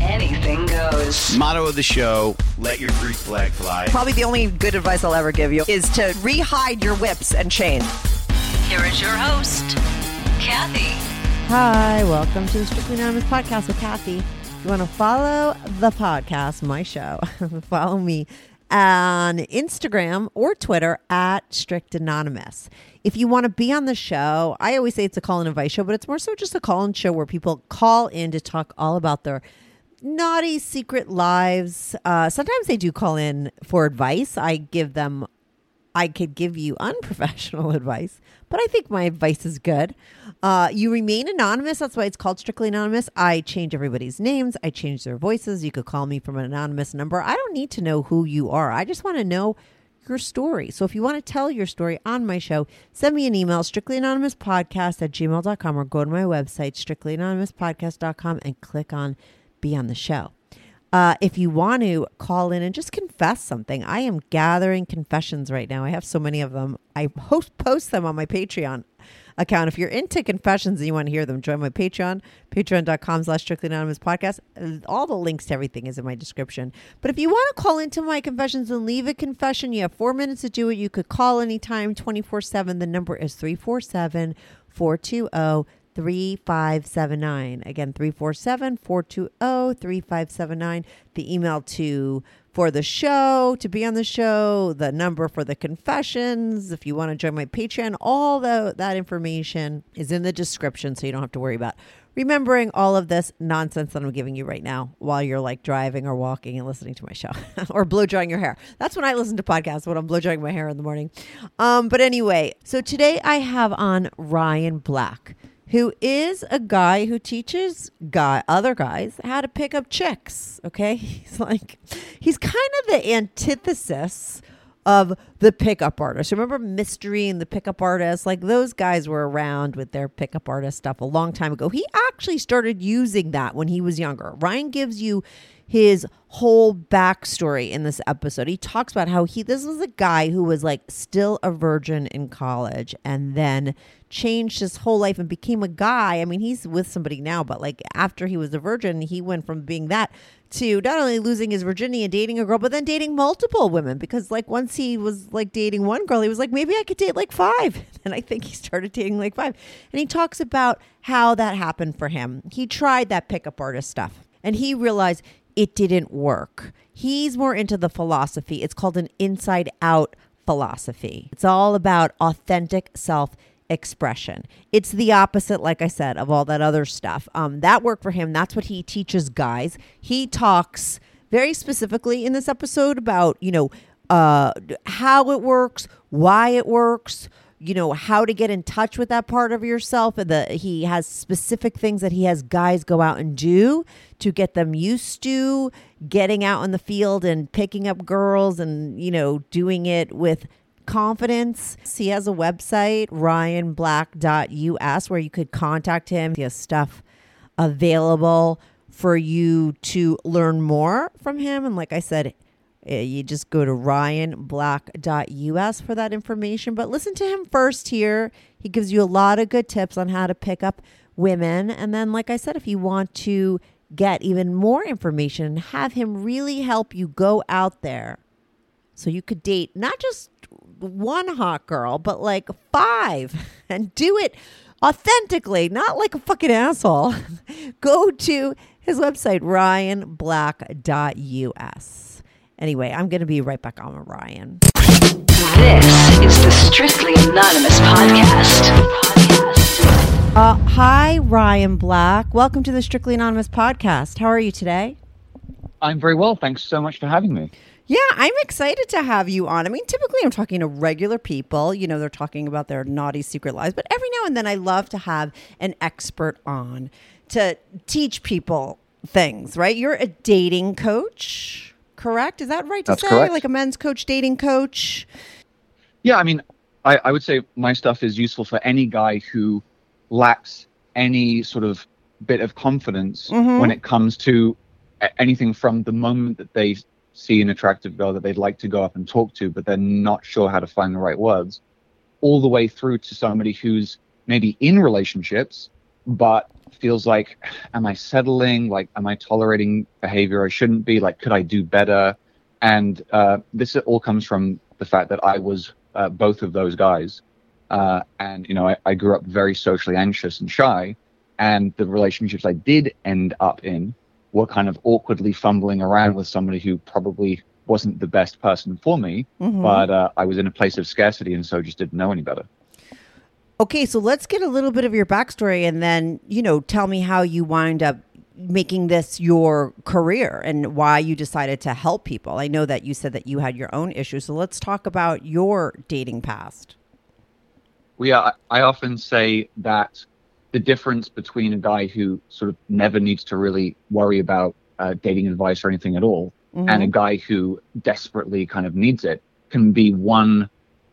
anything goes. Motto of the show: Let your Greek flag fly. Probably the only good advice I'll ever give you is to rehide your whips and chains. Here is your host, Kathy. Hi, welcome to the Strictly Anonymous podcast with Kathy. If you want to follow the podcast, my show, follow me on Instagram or Twitter at Strict Anonymous. If you want to be on the show, I always say it's a call and invite show, but it's more so just a call and show where people call in to talk all about their naughty secret lives. Uh, sometimes they do call in for advice. I give them I could give you unprofessional advice, but I think my advice is good. Uh, you remain anonymous. That's why it's called Strictly Anonymous. I change everybody's names, I change their voices. You could call me from an anonymous number. I don't need to know who you are. I just want to know your story. So if you want to tell your story on my show, send me an email, strictlyanonymouspodcast at gmail.com or go to my website, strictlyanonymouspodcast.com and click on Be on the Show. Uh, if you want to call in and just confess something, I am gathering confessions right now. I have so many of them. I post, post them on my Patreon account. If you're into confessions and you want to hear them, join my Patreon, patreon.com slash strictly anonymous podcast. All the links to everything is in my description. But if you want to call into my confessions and leave a confession, you have four minutes to do it. You could call anytime 24 7. The number is 347 420 3579. Again, 347 420 3579. The email to for the show, to be on the show, the number for the confessions. If you want to join my Patreon, all the, that information is in the description so you don't have to worry about remembering all of this nonsense that I'm giving you right now while you're like driving or walking and listening to my show or blow drying your hair. That's when I listen to podcasts when I'm blow drying my hair in the morning. Um, but anyway, so today I have on Ryan Black who is a guy who teaches guy other guys how to pick up chicks. Okay, he's like he's kind of the antithesis of the pickup artist. Remember Mystery and the pickup artist? Like those guys were around with their pickup artist stuff a long time ago. He actually started using that when he was younger. Ryan gives you his whole backstory in this episode. He talks about how he this was a guy who was like still a virgin in college and then changed his whole life and became a guy. I mean, he's with somebody now, but like after he was a virgin, he went from being that to not only losing his virginity and dating a girl, but then dating multiple women because like once he was like dating one girl, he was like, maybe I could date like five. And I think he started dating like five. And he talks about how that happened for him. He tried that pickup artist stuff and he realized it didn't work. He's more into the philosophy. It's called an inside out philosophy. It's all about authentic self expression. It's the opposite, like I said, of all that other stuff. Um, that worked for him. That's what he teaches guys. He talks very specifically in this episode about, you know, uh, how it works, why it works, you know how to get in touch with that part of yourself and the he has specific things that he has guys go out and do to get them used to getting out in the field and picking up girls and you know doing it with confidence. He has a website, ryanblack.us, where you could contact him. He has stuff available for you to learn more from him. And like I said, Uh, you just go to ryanblack.us for that information. But listen to him first here. He gives you a lot of good tips on how to pick up women. And then, like I said, if you want to get even more information, have him really help you go out there so you could date not just one hot girl, but like five and do it authentically, not like a fucking asshole. Go to his website, ryanblack.us. Anyway, I'm going to be right back on with Ryan. This is the Strictly Anonymous Podcast. Uh, hi, Ryan Black. Welcome to the Strictly Anonymous podcast. How are you today? I'm very well. Thanks so much for having me. Yeah, I'm excited to have you on. I mean, typically I'm talking to regular people. You know, they're talking about their naughty secret lives, but every now and then I love to have an expert on to teach people things, right? You're a dating coach, correct? Is that right to That's say? correct. Like a men's coach, dating coach? Yeah, I mean, I, I would say my stuff is useful for any guy who lacks any sort of bit of confidence Mhm. when it comes to anything from the moment that they see an attractive girl that they'd like to go up and talk to, but they're not sure how to find the right words, all the way through to somebody who's maybe in relationships, but feels like, am I settling? Like, am I tolerating behavior I shouldn't be? Like, could I do better? And uh, this all comes from the fact that I was uh, both of those guys. Uh, and, you know, I, I grew up very socially anxious and shy. And the relationships I did end up in were kind of awkwardly fumbling around with somebody who probably wasn't the best person for me. Mhm. But uh, I was in a place of scarcity and so just didn't know any better. Okay, so let's get a little bit of your backstory and then, you know, tell me how you wind up making this your career and why you decided to help people. I know that you said that you had your own issues, so let's talk about your dating past. Well, yeah, I, often say that the difference between a guy who sort of never needs to really worry about uh, dating advice or anything at all and a guy who desperately kind of needs it can be one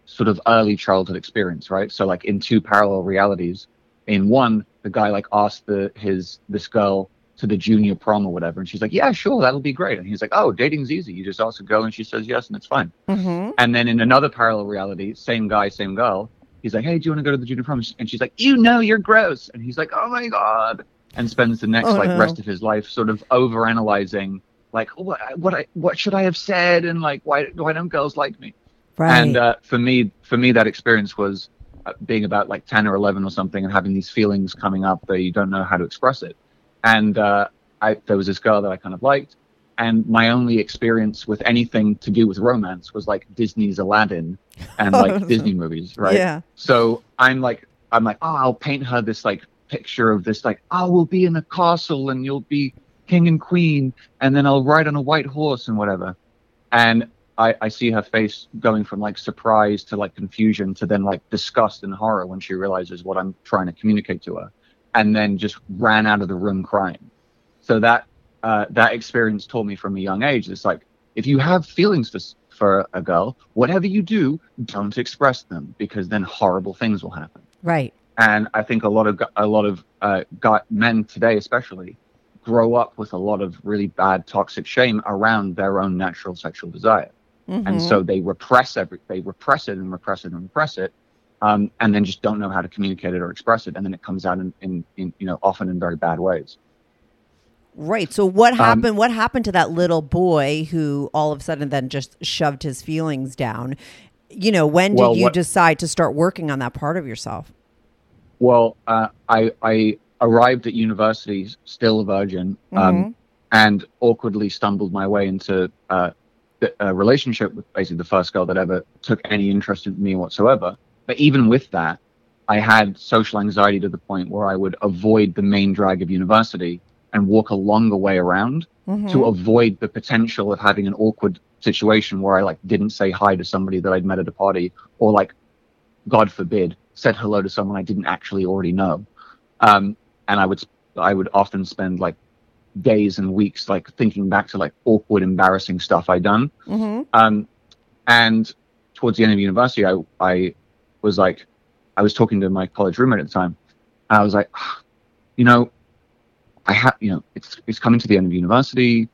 sort of early childhood experience, right? So like in two parallel realities, in one, the guy like asked the his this girl to the junior prom or whatever, and she's like, "Yeah, sure, that'll be great." And he's like, "Oh, dating's easy. You just ask a girl, and she says yes, and it's fine." Mm-hmm. And then in another parallel reality, same guy, same girl. He's like, "Hey, do you want to go to the junior prom?" And she's like, "You know, you're gross." And he's like, "Oh my god!" And spends the next Oh, like no. rest of his life sort of over analyzing, like, what, what I, what should I have said, and like, why, why don't girls like me? Right. And uh, for me, for me, that experience was uh, being about like ten or eleven or something, and having these feelings coming up that you don't know how to express it. And uh, I, there was this girl that I kind of liked, and my only experience with anything to do with romance was like Disney's Aladdin and like Disney movies, right? Yeah. So I'm like, I'm like, oh, I'll paint her this like picture of this like, oh, we'll be in a castle and you'll be king and queen, and then I'll ride on a white horse and whatever. And I, I see her face going from like surprise to like confusion to then like disgust and horror when she realizes what I'm trying to communicate to her, and then just ran out of the room crying. So that uh, that experience taught me from a young age. It's like if you have feelings for for a girl, whatever you do, don't express them because then horrible things will happen. right. And I think a lot of a lot of uh, men today, especially, grow up with a lot of really bad toxic shame around their own natural sexual desire, and Mhm. so they repress every they repress it and repress it and repress it, um, and then just don't know how to communicate it or express it, and then it comes out in, in, in you know often in very bad ways. Right. So what Um, happened what happened to that little boy who all of a sudden then just shoved his feelings down? You know, when did Well, you what- decide to start working on that part of yourself? Well, uh, I I arrived at university still a virgin, um, and awkwardly stumbled my way into uh, a relationship with basically the first girl that ever took any interest in me whatsoever. But even with that, I had social anxiety to the point where I would avoid the main drag of university and walk a longer way around Mhm. to avoid the potential of having an awkward situation where I like didn't say hi to somebody that I'd met at a party or like God forbid said hello to someone I didn't actually already know. Um, and I would I would often spend like days and weeks like thinking back to like awkward embarrassing stuff I'd done. Mhm. Um, and towards the end of university, I, I was like, I was talking to my college roommate at the time. And I was like, "Ah, you know, I have, you know, it's, it's coming to the end of university.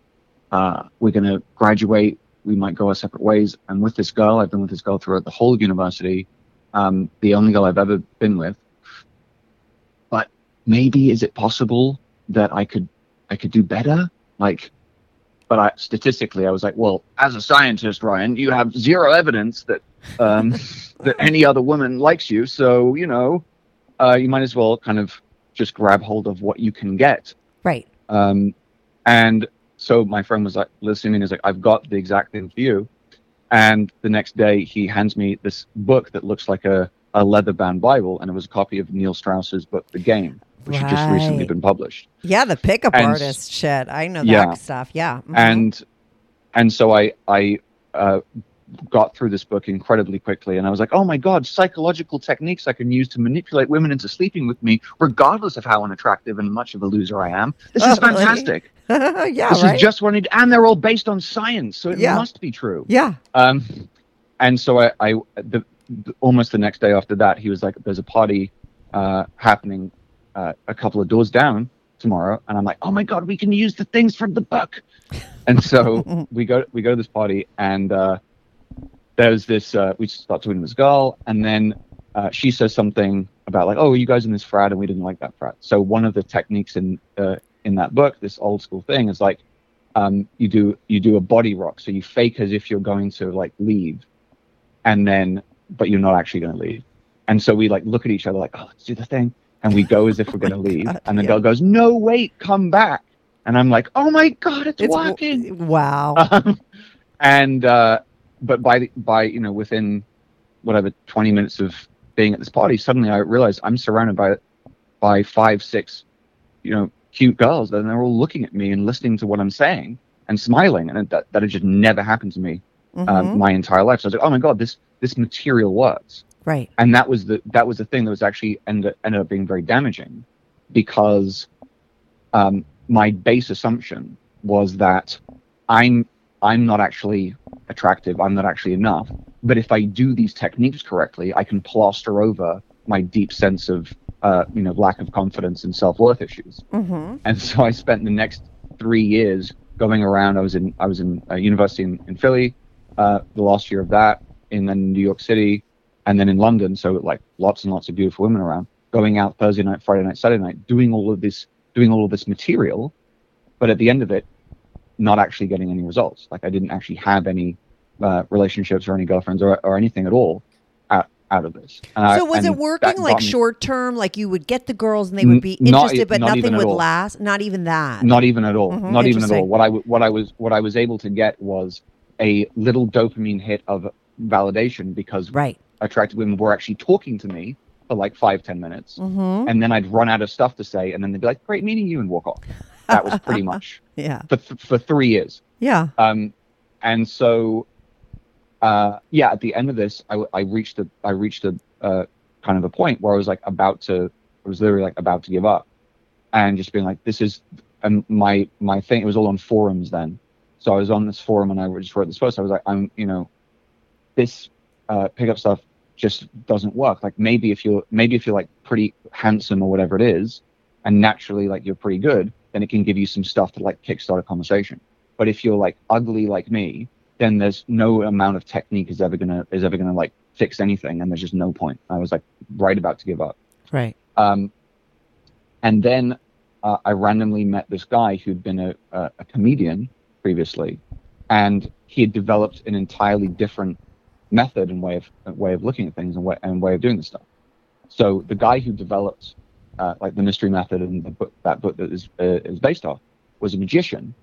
Uh, we're going to graduate. We might go our separate ways. And with this girl, I've been with this girl throughout the whole university. Um, the only girl I've ever been with. But maybe is it possible that I could, I could do better? Like, but I statistically I was like, well, as a scientist, Ryan, you have zero evidence that um, that any other woman likes you, so you know, uh, you might as well kind of just grab hold of what you can get. Right. Um, and so my friend was like listening, and he's like, I've got the exact thing for you. And the next day he hands me this book that looks like a, a leather bound Bible, and it was a copy of Neil Strauss's book, The Game. Which had just recently been published. Yeah, the pickup And- artist shit. I know that Yeah. stuff. Yeah. Mhm. and and so I I uh, got through this book incredibly quickly, and I was like, oh my god, psychological techniques I can use to manipulate women into sleeping with me, regardless of how unattractive and much of a loser I am. This is Oh, really? fantastic. yeah, this right. is just what I need, and they're all based on science, so it Yeah. must be true. yeah. Um, and so I, I the, the, almost the next day after that, he was like, "There's a party uh, happening uh, a couple of doors down tomorrow," and I'm like, "Oh my god, we can use the things from the book." And so we go we go to this party, and uh, there's this uh, we start talking to this girl, and then uh, she says something about like, "Oh, you guys in this frat?" And we didn't like that frat. So one of the techniques in uh, in that book, this old school thing, is like um, you do you do a body rock. So you fake as if you're going to like leave, and then but you're not actually going to leave. And so we like look at each other like, "Oh, let's do the thing," and we go as if we're going to leave. God, and the yeah. girl goes, "No, wait, come back." And I'm like, "Oh my god, it's, It's w- working!" wow. Um, and uh, but by the, by you know within whatever 20 minutes of being at this party, suddenly I realized I'm surrounded by by five, six, you know, cute girls, and they're all looking at me and listening to what I'm saying and smiling, and that that had just never happened to me Mhm. um, my entire life. So I was like, oh my god, this this material works right. and that was the that was the thing that was actually ended, ended up being very damaging because um, my base assumption was that I'm I'm not actually attractive. I'm not actually enough. But if I do these techniques correctly, I can plaster over my deep sense of uh, you know lack of confidence and self worth issues. Mm-hmm. And so I spent the next three years going around. I was in I was in a university in, in Philly, uh, the last year of that, and then New York City, and then in London. So like lots and lots of beautiful women around, going out Thursday night, Friday night, Saturday night, doing all of this, doing all of this material, but at the end of it, not actually getting any results. Like I didn't actually have any uh, relationships or any girlfriends or, or anything at all out, out of this. So was it working like short term? Like you would get the girls and they would be not interested, but not nothing would last. Not even that. Not even at all. Mhm, Not even at all. What I w- what I was what I was able to get was a little dopamine hit of validation because right. Attractive women were actually talking to me for like five ten minutes, Mm-hmm. and then I'd run out of stuff to say, and then they'd be like, "Great meeting you," and walk off. That was pretty much Yeah. for th- for three years. Yeah. Um, and so, uh, yeah, at the end of this, I, I reached a I reached a uh, kind of a point where I was like about to, I was literally like about to give up, and just being like, this is, and my my thing. It was all on forums then, so I was on this forum and I just wrote this post. I was like, I'm, you know, this uh, pickup stuff just doesn't work. Like maybe if you're maybe if you're like pretty handsome or whatever it is, and naturally like you're pretty good, then it can give you some stuff to like kickstart a conversation. But if you're like ugly like me, then there's no amount of technique is ever gonna is ever gonna like fix anything, and there's just no point. I was like right about to give up. Right. Um, and then uh, I randomly met this guy who'd been a, a, a comedian previously, and he had developed an entirely different method and way of way of looking at things and way, and way of doing this stuff. So the guy who developed uh, like the mystery method and the book, that book that is uh, is based off was a magician,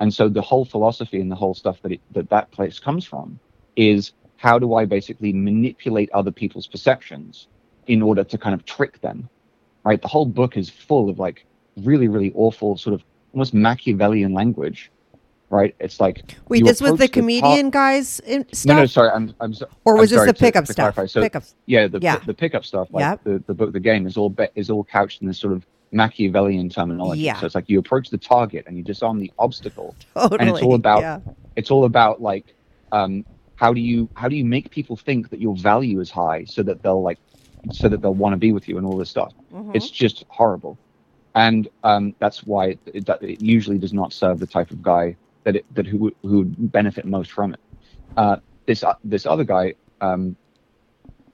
and so the whole philosophy and the whole stuff that it, that that place comes from is how do I basically manipulate other people's perceptions in order to kind of trick them, right? The whole book is full of like really really awful sort of almost Machiavellian language, right? It's like Wait, this was the comedian guys in stuff, no, no, sorry, I'm, I'm so, or was I'm this the pickup to stuff? clarify. So, Pickups. yeah, the, Yeah. the pickup stuff, like Yep. the, the book, the game is all be, is all couched in this sort of Machiavellian terminology. Yeah. So it's like you approach the target and you disarm the obstacle. Totally. And it's all about Yeah. It's all about like um, how do you how do you make people think that your value is high so that they'll like so that they'll want to be with you and all this stuff. Mhm. It's just horrible, and um, that's why it, it, it usually does not serve the type of guy that it, that who would- who would benefit most from it. Uh, this uh, this other guy, um,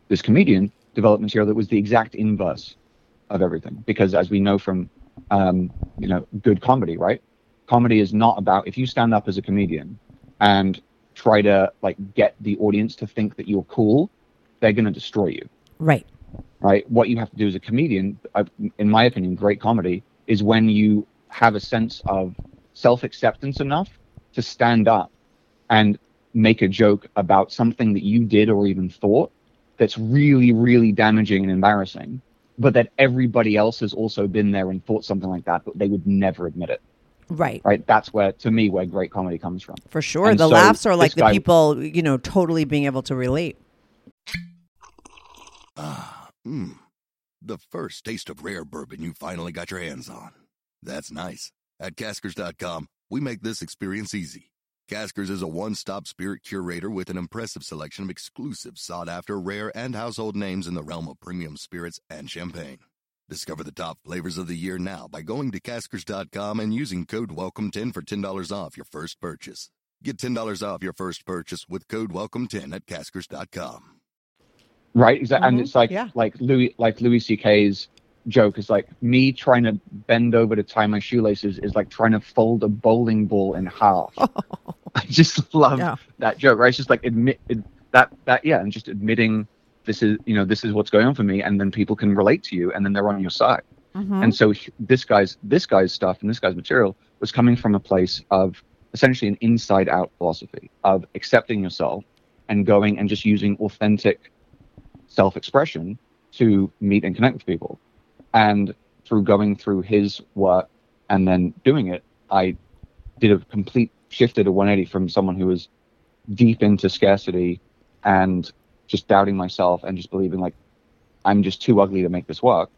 this comedian, developed material that was the exact inverse of everything. Because as we know from um, you know good comedy, right? Comedy is not about if you stand up as a comedian and try to like get the audience to think that you're cool, they're going to destroy you right. right? What you have to do as a comedian, uh, in my opinion, great comedy is when you have a sense of self acceptance enough to stand up and make a joke about something that you did or even thought that's really, really damaging and embarrassing. but that everybody else has also been there and thought something like that, but they would never admit it. Right. Right? That's where, to me, where great comedy comes from. For sure. And the so laughs are like the guy- people, you know, totally being able to relate. Ah, mmm. The first taste of rare bourbon you finally got your hands on. That's nice. At Caskers.com, we make this experience easy. Caskers is a one stop spirit curator with an impressive selection of exclusive, sought after, rare, and household names in the realm of premium spirits and champagne. Discover the top flavors of the year now by going to Caskers.com and using code WELCOME10 for $10 off your first purchase. Get $10 off your first purchase with code WELCOME10 at Caskers.com. Right? Exactly. And Mhm. it's like Yeah. like Louis like Louis C.K.'s joke is like me trying to bend over to tie my shoelaces is like trying to fold a bowling ball in half. I just love Yeah. that joke, right? It's just like admit it, that that yeah, and just admitting this is you know this is what's going on for me, and then people can relate to you, and then they're on your side. Mhm. And so this guy's this guy's stuff and this guy's material was coming from a place of essentially an inside out philosophy of accepting yourself and going and just using authentic self expression to meet and connect with people. And through going through his work and then doing it, I did a complete shifted a 180 from someone who was deep into scarcity and just doubting myself and just believing like I'm just too ugly to make this work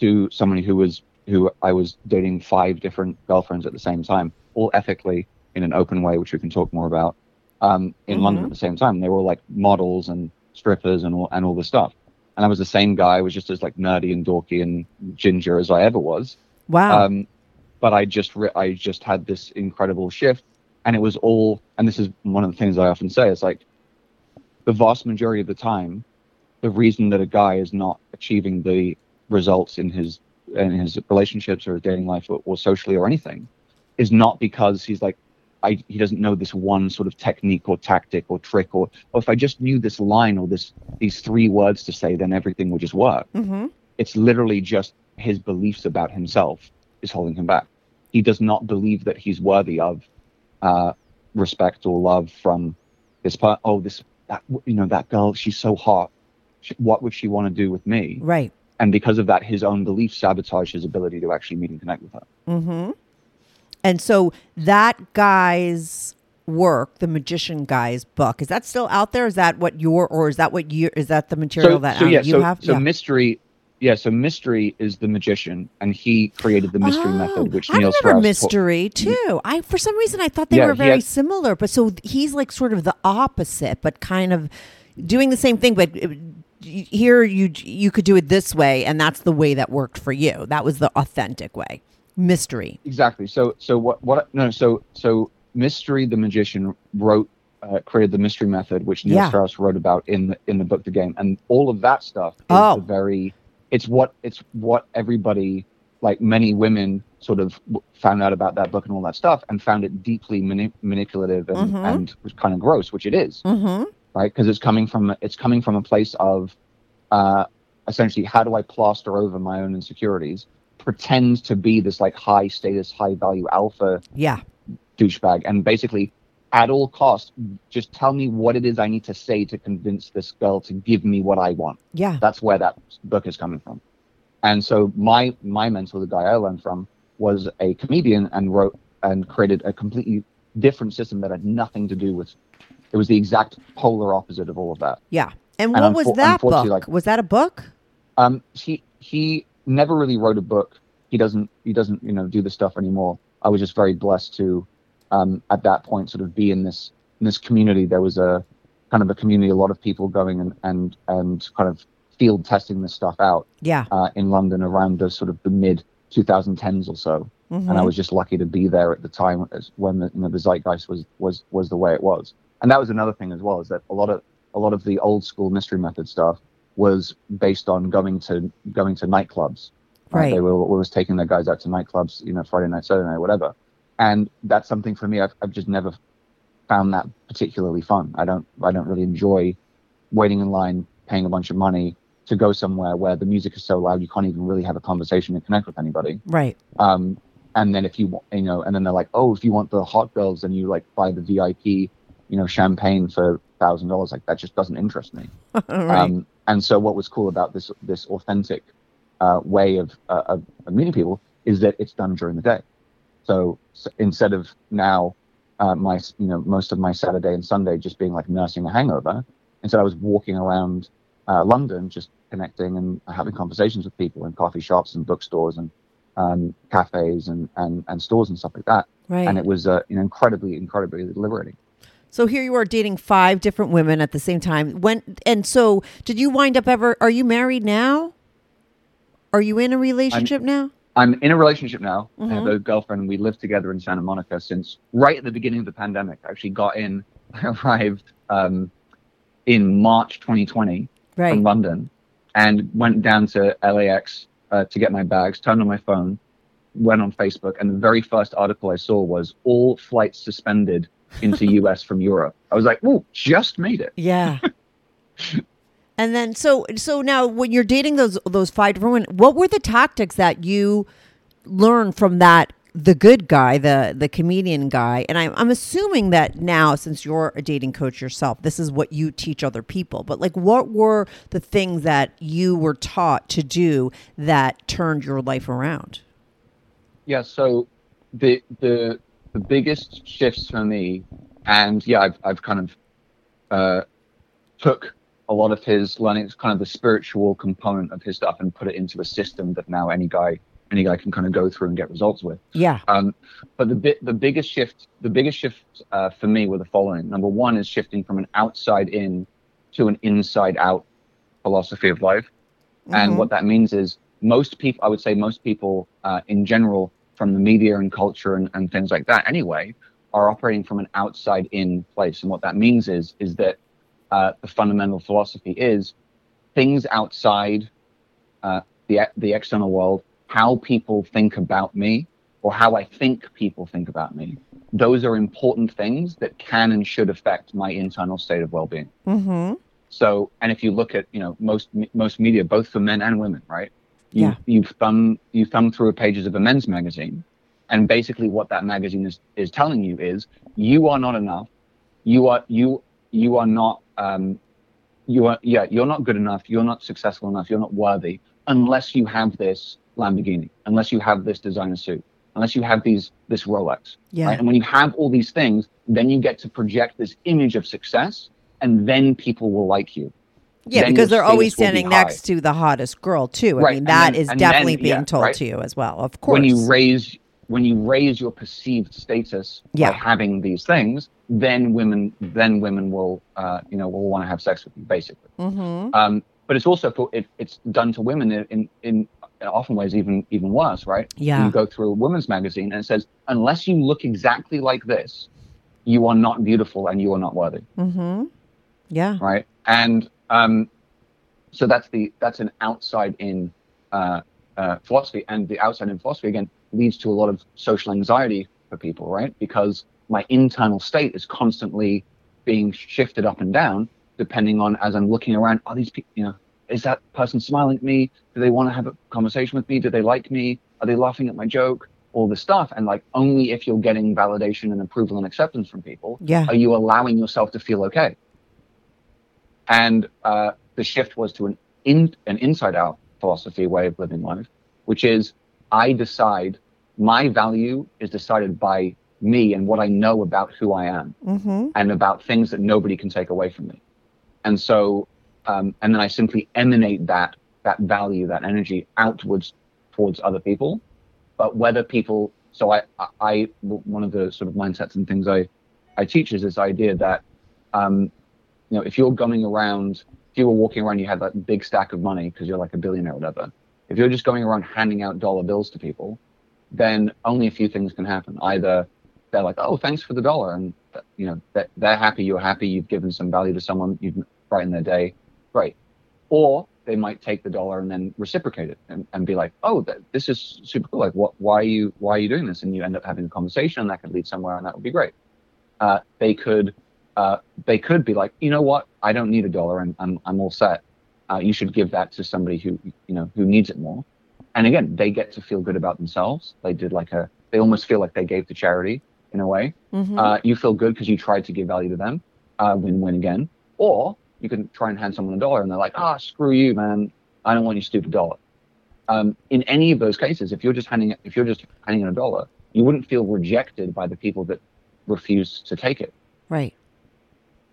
to somebody who was who I was dating five different girlfriends at the same time, all ethically in an open way, which we can talk more about. Um, in Mhm. London at the same time, they were all like models and strippers and all and all this stuff. And I was the same guy. I was just as like nerdy and dorky and ginger as I ever was. wow. Um, but I just re- I just had this incredible shift, and it was all. And this is one of the things I often say. It's like the vast majority of the time, the reason that a guy is not achieving the results in his in his relationships or his dating life or, or socially or anything is not because he's like I, he doesn't know this one sort of technique or tactic or trick or, or if I just knew this line or this these three words to say then everything would just work hmm it's literally just his beliefs about himself is holding him back. He does not believe that he's worthy of uh, respect or love from this part. Oh, this that you know that girl, she's so hot. She, what would she want to do with me? Right. And because of that, his own beliefs sabotage his ability to actually meet and connect with her. hmm And so that guy's work, the magician guy's book, is that still out there? Is that what your, or is that what you, is that the material that so um, yeah, you so, have? so Yeah. mystery. Yeah, so mystery is the magician, and he created the mystery Oh, method, which I Neil remember Strauss. mystery too. I for some reason I thought they Yeah, were very had- similar, but so he's like sort of the opposite, but kind of doing the same thing. But uh, here you you could do it this way, and that's the way that worked for you. That was the authentic way. Mystery. exactly so so what what no so so mystery the magician wrote uh, created the mystery method which neil Yeah. strauss wrote about in the in the book the game and all of that stuff is Oh. very it's what it's what everybody like many women sort of found out about that book and all that stuff and found it deeply mani- manipulative and, Mhm. and was kind of gross which it is Mm-hmm. right because it's coming from it's coming from a place of uh essentially how do i plaster over my own insecurities pretend to be this like high status high value alpha Yeah. douchebag and basically at all costs just tell me what it is i need to say to convince this girl to give me what i want Yeah. that's where that book is coming from and so my my mentor the guy i learned from was a comedian and wrote and created a completely different system that had nothing to do with it was the exact polar opposite of all of that Yeah. And And what was that book? like- was that a book? um, he he never really wrote a book. He doesn't he doesn't you know do the stuff anymore. I was just very blessed to um, at that point sort of be in this in this community. There was a kind of a community, a lot of people going and and and kind of field testing this stuff out Yeah. uh, in London around the sort of the mid 2010s or so. Mhm. And I was just lucky to be there at the time as when the you know the zeitgeist was was was the way it was. And that was another thing as well is that a lot of a lot of the old school mystery method stuff was based on going to going to nightclubs. Right. They were always taking their guys out to nightclubs, you know, Friday night, Saturday night, whatever. And that's something for me. I've, I've just never found that particularly fun. I don't I don't really enjoy waiting in line, paying a bunch of money to go somewhere where the music is so loud you can't even really have a conversation and connect with anybody. Right. Um, and then if you wa- you know, and then they're like, oh, if you want the hot girls, then you like buy the VIP, you know, champagne for thousand dollars. Like that just doesn't interest me. right. Um, and so what was cool about this this authentic uh, way of, uh, of of meeting people is that it's done during the day. So, s instead of now uh, my you know most of my Saturday and Sunday just being like nursing a hangover, instead I was walking around uh, London just connecting and having conversations with people in coffee shops and bookstores and um, cafes and, and and stores and stuff like that. Right. And it was uh, you know incredibly incredibly liberating. So here you are dating five different women at the same time. When and so did you wind up ever? Are you married now? Are you in a relationship now? I'm in a relationship now. I Mm-hmm. have a girlfriend. We lived together in Santa Monica since right at the beginning of the pandemic. I actually got in, I arrived um, in March 2020 Right. from London and went down to LAX uh, to get my bags, turned on my phone, went on Facebook, and the very first article I saw was all flights suspended into US from Europe. I was like, oh, just made it. Yeah. and then so so now when you're dating those those five different women, what were the tactics that you learned from that the good guy, the the comedian guy? And I'm I'm assuming that now since you're a dating coach yourself, this is what you teach other people. But like what were the things that you were taught to do that turned your life around? Yeah, so the the the biggest shifts for me, and yeah, I've I've kind of uh, took a lot of his learning, kind of the spiritual component of his stuff, and put it into a system that now any guy any guy can kind of go through and get results with. Yeah. Um, but the bit, the biggest shift, the biggest shift uh, for me were the following. Number one is shifting from an outside in to an inside out philosophy of life, and what that means is most people, I would say, most people uh, in general, from the media and culture and, and things like that, anyway, are operating from an outside in place. And what that means is is that uh, the fundamental philosophy is things outside uh, the the external world, how people think about me, or how I think people think about me. Those are important things that can and should affect my internal state of well-being. Mm-hmm. So, and if you look at you know most most media, both for men and women, right? You, Yeah. You thumb you thumb through pages of a men's magazine, and basically what that magazine is is telling you is you are not enough. You are you you are not um, you are yeah you're not good enough. You're not successful enough. You're not worthy unless you have this Lamborghini, unless you have this designer suit, unless you have these this Rolex. Yeah. Right? And when you have all these things, then you get to project this image of success, and then people will like you. Yeah, because they're always will be standing next to the hottest girl too. I Right, mean, that then- is definitely then- being yeah, told right. to you as well. Of course. when you raise when you raise your perceived status Yeah. by having these things, then women then women will uh, you know will want to have sex with you basically. Mhm. Um, but it's also for, it, it's done to women in, in in often ways even even worse, right? Yeah. You go through a women's magazine and it says unless you look exactly like this, you are not beautiful and you are not worthy, Mm-hmm. Yeah. right? And um, so that's the that's an outside in uh, uh, philosophy, and the outside in philosophy again leads to a lot of social anxiety for people, right? Because my internal state is constantly being shifted up and down depending on as I'm looking around. Are these people, you know, is that person smiling at me? Do they want to have a conversation with me? Do they like me? Are they laughing at my joke? All this stuff, and like only if you're getting validation and approval and acceptance from people Yeah. are you allowing yourself to feel okay? And uh, the shift was to an in an inside out philosophy way of living life, which is I decide my value is decided by me and what I know about who I am Mm-hmm. and about things that nobody can take away from me. And so, um, and then I simply emanate that that value, that energy outwards towards other people. But whether people, so I, I, one of the sort of mindsets and things I, I teach is this idea that, um, you know, if you're going around, if you were walking around, you had that big stack of money because you're like a billionaire or whatever. If you're just going around handing out dollar bills to people, then only a few things can happen. Either they're like, oh, thanks for the dollar. And, uh, you know, they're happy, you're happy, you've given some value to someone, you've brightened their day. Great. Or they might take the dollar and then reciprocate it and, and be like, oh, th- this is super cool. Like, what, why are you, why are you doing this? And you end up having a conversation and that could lead somewhere and that would be great. Uh, they could, uh, they could be like, you know what? I don't need a dollar and I'm, I'm all set. Uh, you should give that to somebody who, you know, who needs it more. And again, they get to feel good about themselves. They did like a, they almost feel like they gave to charity in a way. Mm-hmm. Uh, you feel good because you tried to give value to them. Uh, win-win again. Or you can try and hand someone a dollar and they're like, ah, screw you, man. I don't want your stupid dollar. um, in any of those cases, if you're just handing if you're just handing in a dollar, you wouldn't feel rejected by the people that refuse to take it, Right.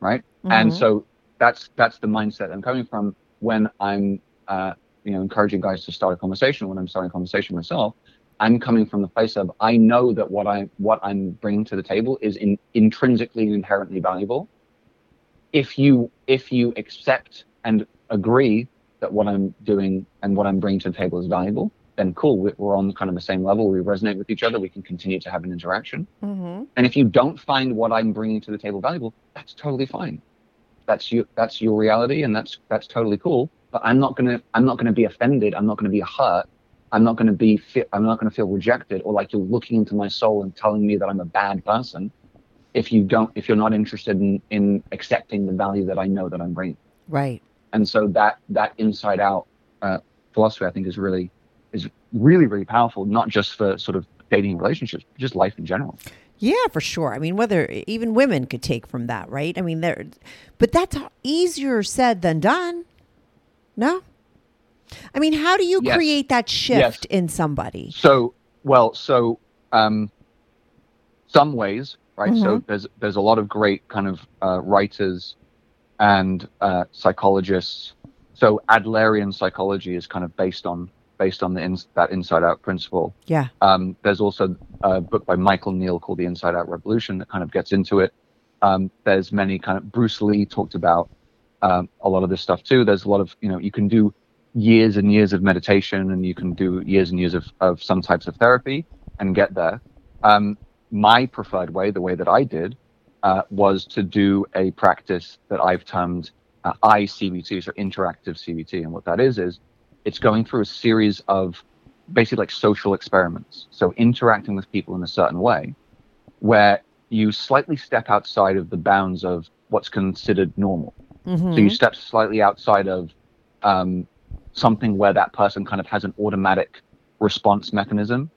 Right? And Mhm. so that's that's the mindset I'm coming from when I'm uh, you know encouraging guys to start a conversation. When I'm starting a conversation myself, I'm coming from the place of I know that what I what I'm bringing to the table is in, intrinsically and inherently valuable. If you if you accept and agree that what I'm doing and what I'm bringing to the table is valuable, then cool. we- We're on kind of the same level. We resonate with each other. We can continue to have an interaction. Mm-hmm. And if you don't find what I'm bringing to the table valuable, that's totally fine. That's you. That's your reality, and that's that's totally cool. But I'm not gonna. I'm not gonna be offended. I'm not gonna be hurt. I'm not gonna be. Fe- I'm not gonna feel rejected or like you're looking into my soul and telling me that I'm a bad person. If you don't, if you're not interested in in accepting the value that I know that I'm bringing, Right. and so that that inside out uh, philosophy, I think, is really is really really powerful. Not just for sort of dating relationships, just life in general. Yeah, for sure. I mean, whether even women could take from that, right? I mean, there, but that's easier said than done. No. I mean, how do you Yes. create that shift Yes. in somebody? So, well, so um, some ways, right? So there's there's a lot of great kind of uh, writers and uh, psychologists. So Adlerian psychology is kind of based on based on the ins- that inside out principle. Yeah. Um, there's also a book by Michael Neill called The Inside Out Revolution that kind of gets into it. Um, there's many kind of Bruce Lee talked about um, a lot of this stuff too. There's a lot of you know you can do years and years of meditation and you can do years and years of, of some types of therapy and get there. Um, my preferred way, the way that I did, uh, was to do a practice that I've termed uh, ICBT, so interactive CBT. And what that is, is it's going through a series of basically like social experiments. So interacting with people in a certain way where you slightly step outside of the bounds of what's considered normal. Mm-hmm. So you step slightly outside of um, something where that person kind of has an automatic response mechanism,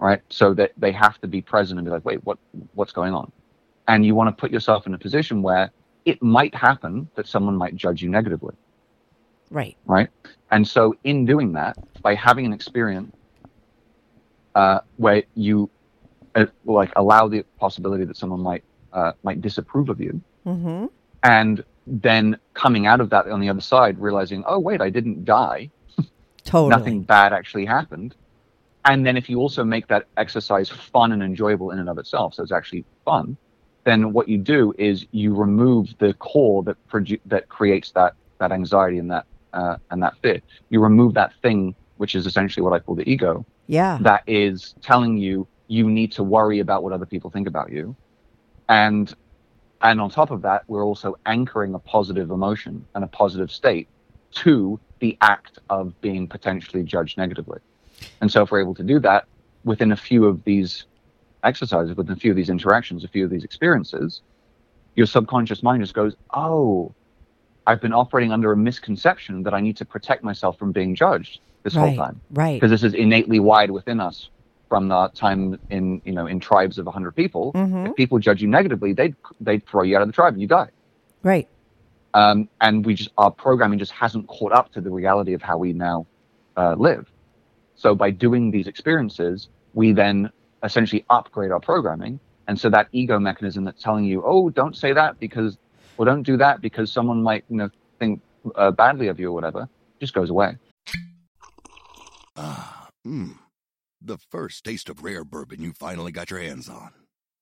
right? So that they have to be present and be like, wait, what what's going on? And you want to put yourself in a position where it might happen that someone might judge you negatively, Right. right? And so in doing that, by having an experience uh, where you uh, like allow the possibility that someone might uh, might disapprove of you, Mm-hmm. and then coming out of that on the other side realizing oh wait i didn't die Totally. nothing bad actually happened and then if you also make that exercise fun and enjoyable in and of itself so it's actually fun then what you do is you remove the core that produ- that creates that that anxiety and that uh, and that fear you remove that thing which is essentially what i call the ego Yeah. that is telling you you need to worry about what other people think about you. And and on top of that we're also anchoring a positive emotion and a positive state to the act of being potentially judged negatively. And so if we're able to do that within a few of these exercises within a few of these interactions a few of these experiences your subconscious mind just goes oh i've been operating under a misconception that i need to protect myself from being judged this whole time Right. because this is innately wired within us from the time in you know in tribes of 100 people Mhm. if people judge you negatively they'd they'd throw you out of the tribe and you die Right. um, and we just our programming just hasn't caught up to the reality of how we now uh, live so by doing these experiences we then essentially upgrade our programming and so that ego mechanism that's telling you oh don't say that because or don't do that because someone might you know think uh, badly of you or whatever just goes away Ah, mmm. The first taste of rare bourbon you finally got your hands on.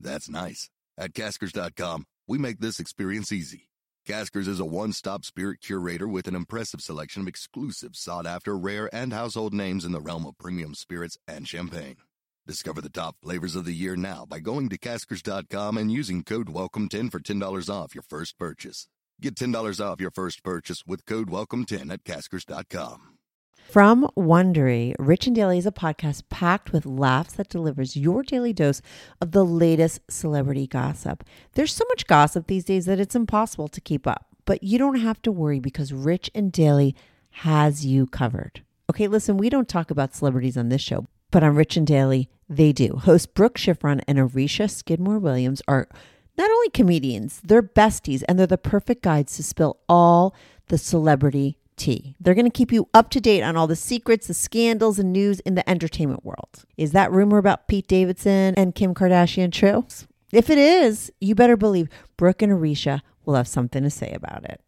That's nice. At Caskers.com, we make this experience easy. Caskers is a one stop spirit curator with an impressive selection of exclusive, sought after, rare, and household names in the realm of premium spirits and champagne. Discover the top flavors of the year now by going to Caskers.com and using code WELCOME10 for $10 off your first purchase. Get $10 off your first purchase with code WELCOME10 at Caskers.com. From Wondery, Rich and Daily is a podcast packed with laughs that delivers your daily dose of the latest celebrity gossip. There's so much gossip these days that it's impossible to keep up, but you don't have to worry because Rich and Daily has you covered. Okay, listen, we don't talk about celebrities on this show, but on Rich and Daily, they do. Host Brooke Siffrinn and Arisha Skidmore Williams are not only comedians, they're besties, and they're the perfect guides to spill all the celebrity tea. They're going to keep you up to date on all the secrets, the scandals, and news in the entertainment world. Is that rumor about Pete Davidson and Kim Kardashian true? If it is, you better believe Brooke and Arisha will have something to say about it.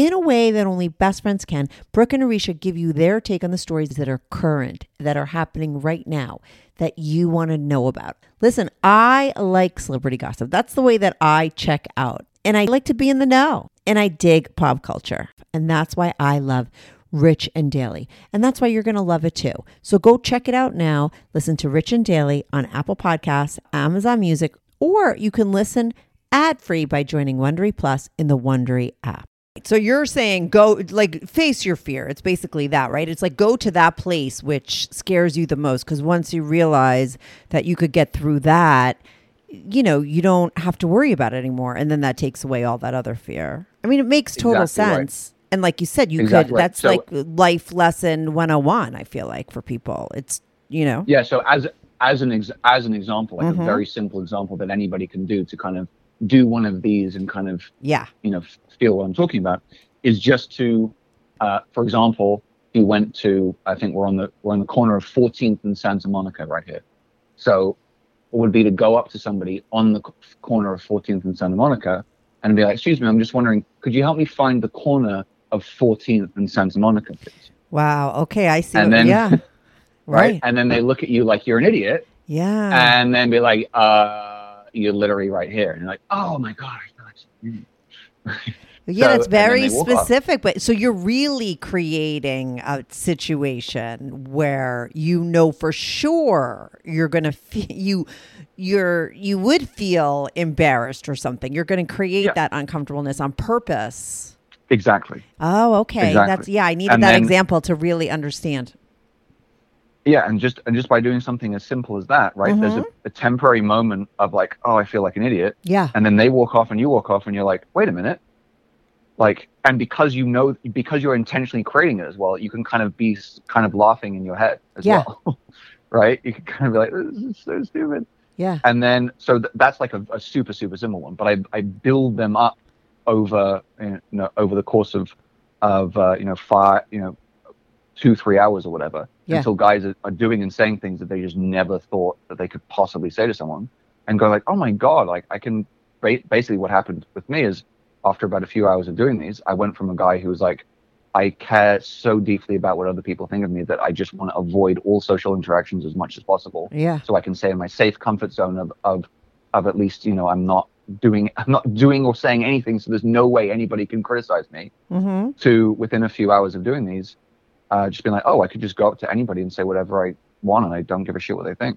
In a way that only best friends can, Brooke and Arisha give you their take on the stories that are current, that are happening right now, that you want to know about. Listen, I like celebrity gossip. That's the way that I check out. And I like to be in the know. And I dig pop culture. And that's why I love Rich and Daily. And that's why you're going to love it too. So go check it out now. Listen to Rich and Daily on Apple Podcasts, Amazon Music, or you can listen ad free by joining Wondery Plus in the Wondery app. So you're saying go like face your fear. It's basically that, right? It's like go to that place which scares you the most because once you realize that you could get through that, you know, you don't have to worry about it anymore and then that takes away all that other fear. I mean, it makes total Exactly right. sense. And like you said, you Exactly could right. that's So- like life lesson 101, I feel like for people. It's, you know. Yeah. So as as an ex, as an example, like Mhm. a very simple example that anybody can do to kind of do one of these and kind of Yeah. you know feel what I'm talking about is just to, uh, for example, he went to I think we're on the we're on the corner of 14th and Santa Monica right here. So it would be to go up to somebody on the corner of 14th and Santa Monica and be like, "Excuse me, I'm just wondering, could you help me find the corner of 14th and Santa Monica, please?" Wow. Okay, I see. And what- then- yeah. Right? right. And then they look at you like you're an idiot, Yeah. and then be like, uh, you're literally right here. And you're like, oh my God. I like such an idiot." Yeah, So- that's very walk off. specific. But so you're really creating a situation where you know for sure you're gonna feel you you're you would feel embarrassed or something. You're going to create Yeah. that uncomfortableness on purpose. Exactly. Oh, okay. Exactly. That's yeah. I needed And that then- example to really understand. Yeah, and just and just by doing something as simple as that, right? There's a, mm-hmm. a temporary moment of like, oh, I feel like an idiot, Yeah. and then they walk off and you walk off, and you're like, wait a minute, like, and because you know, because you're intentionally creating it as well, you can kind of be kind of laughing in your head as Yeah. well, right? You can kind of be like, this is so stupid. Yeah. and then so th- that's like a, a super super simple one but i i build them up over you know over the course of of uh, you know five you know two three hours or whatever Yeah. until guys are, are doing and saying things that they just never thought that they could possibly say to someone and go like oh my god like i can ba- basically what happened with me is after about a few hours of doing these i went from a guy who was like I care so deeply about what other people think of me that I just want to avoid all social interactions as much as possible Yeah. so I can stay in my safe comfort zone of, of of at least you know I'm not doing I'm not doing or saying anything so there's no way anybody can criticize me Mm-hmm. to within a few hours of doing these uh, just being like oh I could just go up to anybody and say whatever I want and I don't give a shit what they think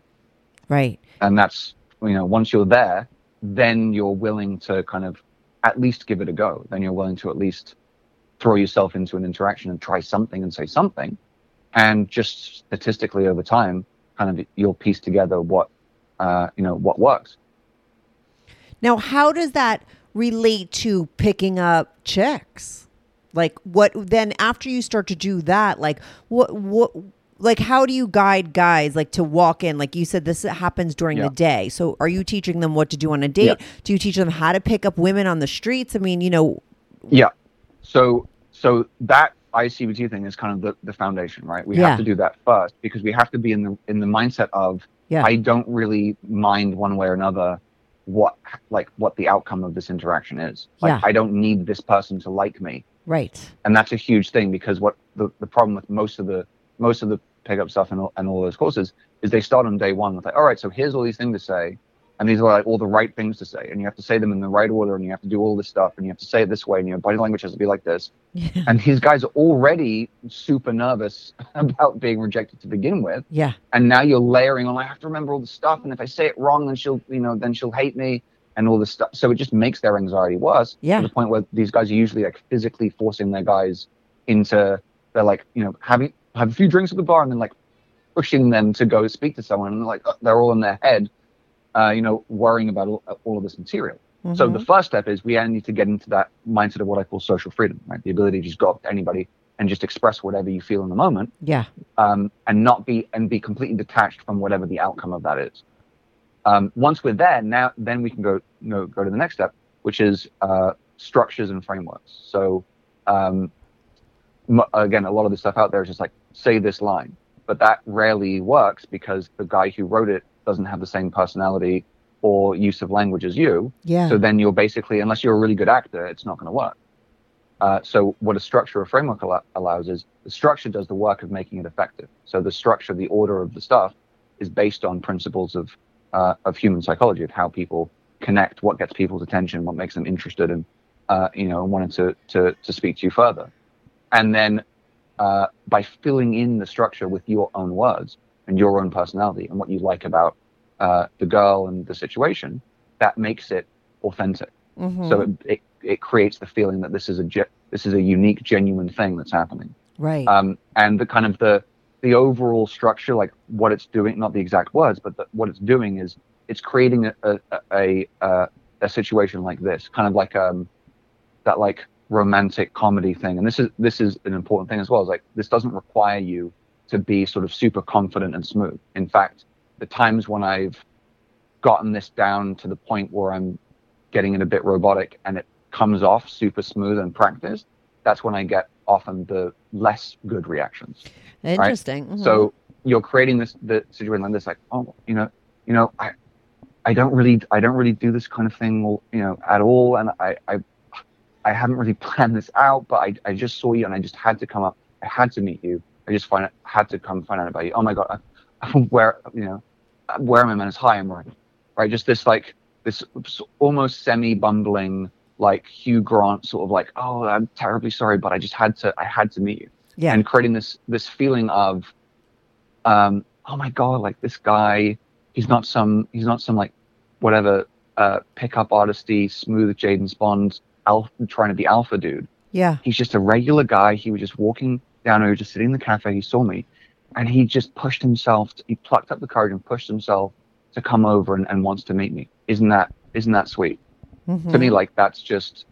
Right. and that's you know once you're there then you're willing to kind of at least give it a go then you're willing to at least throw yourself into an interaction and try something and say something and just statistically over time kind of you'll piece together what uh, you know what works Now, how does that relate to picking up chicks? Like, what then after you start to do that? Like, what what? Like, how do you guide guys like to walk in? Like you said, this happens during Yeah. the day. So, are you teaching them what to do on a date? Yeah. Do you teach them how to pick up women on the streets? I mean, you know, yeah so so that ICBT thing is kind of the, the foundation right we Yeah. have to do that first because we have to be in the in the mindset of Yeah. I don't really mind one way or another what like what the outcome of this interaction is. Like Yeah. I don't need this person to like me. right? And that's a huge thing because what the, the problem with most of the most of the pickup stuff and all, and all those courses is they start on day one with like, all right, so here's all these things to say, and these are like all the right things to say, and you have to say them in the right order, and you have to do all this stuff, and you have to say it this way, and your body language has to be like this. Yeah. And these guys are already super nervous about being rejected to begin with Yeah. and now you're layering on i have to remember all the stuff and if i say it wrong then she'll you know then she'll hate me and all this stuff so it just makes their anxiety worse Yeah. to the point where these guys are usually like physically forcing their guys into they're like you know having have a few drinks at the bar and then like pushing them to go speak to someone and like uh, they're all in their head uh, you know worrying about all, all of this material so Mm-hmm. the first step is we need to get into that mindset of what i call social freedom right the ability to just go up to anybody and just express whatever you feel in the moment Yeah. um, and not be and be completely detached from whatever the outcome of that is. Um, once we're there, now then we can go you know, go to the next step, which is uh, structures and frameworks. So um, again, a lot of the stuff out there is just like say this line, but that rarely works because the guy who wrote it doesn't have the same personality or use of language as you. Yeah. So then you're basically, unless you're a really good actor, it's not going to work. Uh, so what a structure or framework al- allows is the structure does the work of making it effective. So the structure, the order of the stuff, is based on principles of uh, of human psychology of how people connect, what gets people's attention, what makes them interested, and uh, you know, wanting to to to speak to you further. And then uh, by filling in the structure with your own words and your own personality and what you like about uh, the girl and the situation, that makes it authentic. Mhm. So it, it it creates the feeling that this is a ge- this is a unique, genuine thing that's happening. right. Um, and the kind of the the overall structure, like what it's doing, not the exact words, but the, what it's doing is it's creating a a, a a a situation like this, kind of like um that like romantic comedy thing. And this is this is an important thing as well. Is like this doesn't require you to be sort of super confident and smooth. In fact, the times when I've gotten this down to the point where I'm getting it a bit robotic and it comes off super smooth and practiced, that's when I get often the less good reactions. Interesting. Mhm. So you're creating this the situation like this, like, oh, you know, you know, I I don't really I don't really do this kind of thing, you know, at all, and I I I haven't really planned this out, but I I just saw you and I just had to come up, I had to meet you, I just find had to come find out about you. Oh my god, I, where you know, where am I, man? Is hi, I'm right, right? Just this like this almost semi bumbling like Hugh Grant sort of like, oh, I'm terribly sorry, but I just had to I had to meet you yeah. and creating this this feeling of um oh my god like this guy he's not some he's not some like whatever uh pickup artisty smooth James Bond alpha trying to be alpha dude. Yeah. he's just a regular guy. He was just walking down or just sitting in the cafe. He saw me and he just pushed himself he plucked up the courage and pushed himself to come over and, and wants to meet me. Isn't that isn't that sweet? Mhm. to me like that's just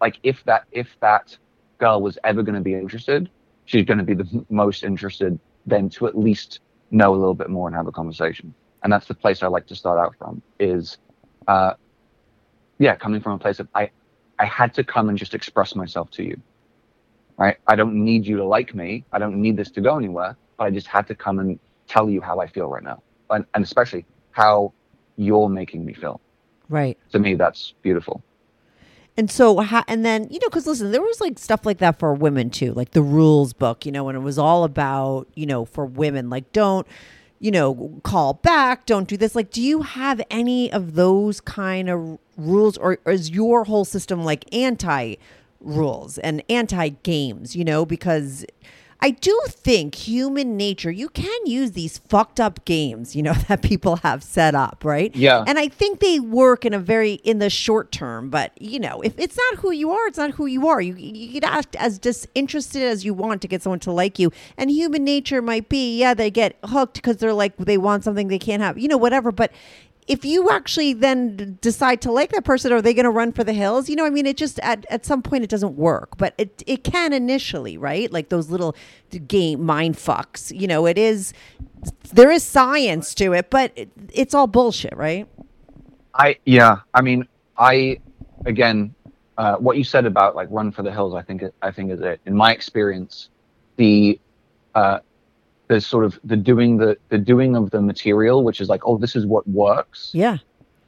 like if that if that girl was ever going to be interested she's going to be the most interested then to at least know a little bit more and have a conversation. And that's the place i like to start out from is uh yeah coming from a place of i i had to come and just express myself to you right? I don't need you to like me. I don't need this to go anywhere but i just had to come and tell you how i feel right now. And, and especially how you're making me feel. Right. to me that's beautiful. And so, and then, you know, because listen, there was like stuff like that for women too, like the rules book, you know, when it was all about, you know, for women, like don't, you know, call back, don't do this. Like, do you have any of those kind of rules, or, is your whole system like anti rules and anti games, you know, because. I do think human nature, you can use these fucked up games, you know, that people have set up, right? Yeah. And I think they work in a very in the short term, but you know, if it's not who you are, it's not who you are. You you can act as disinterested as you want to get someone to like you. And human nature might be, yeah, they get hooked because they're like they want something they can't have, you know, whatever. But if you actually then decide to like that person, are they going to run for the hills? You know, I mean, it just at, at some point it doesn't work, but it it can initially, right? Like those little game mind fucks. You know, it is there is science to it, but it, it's all bullshit, right? I yeah, I mean, I again, uh, what you said about like run for the hills, I think I think is it. In my experience, the uh, the sort of the doing the the doing of the material, which is like, oh, this is what works. Yeah.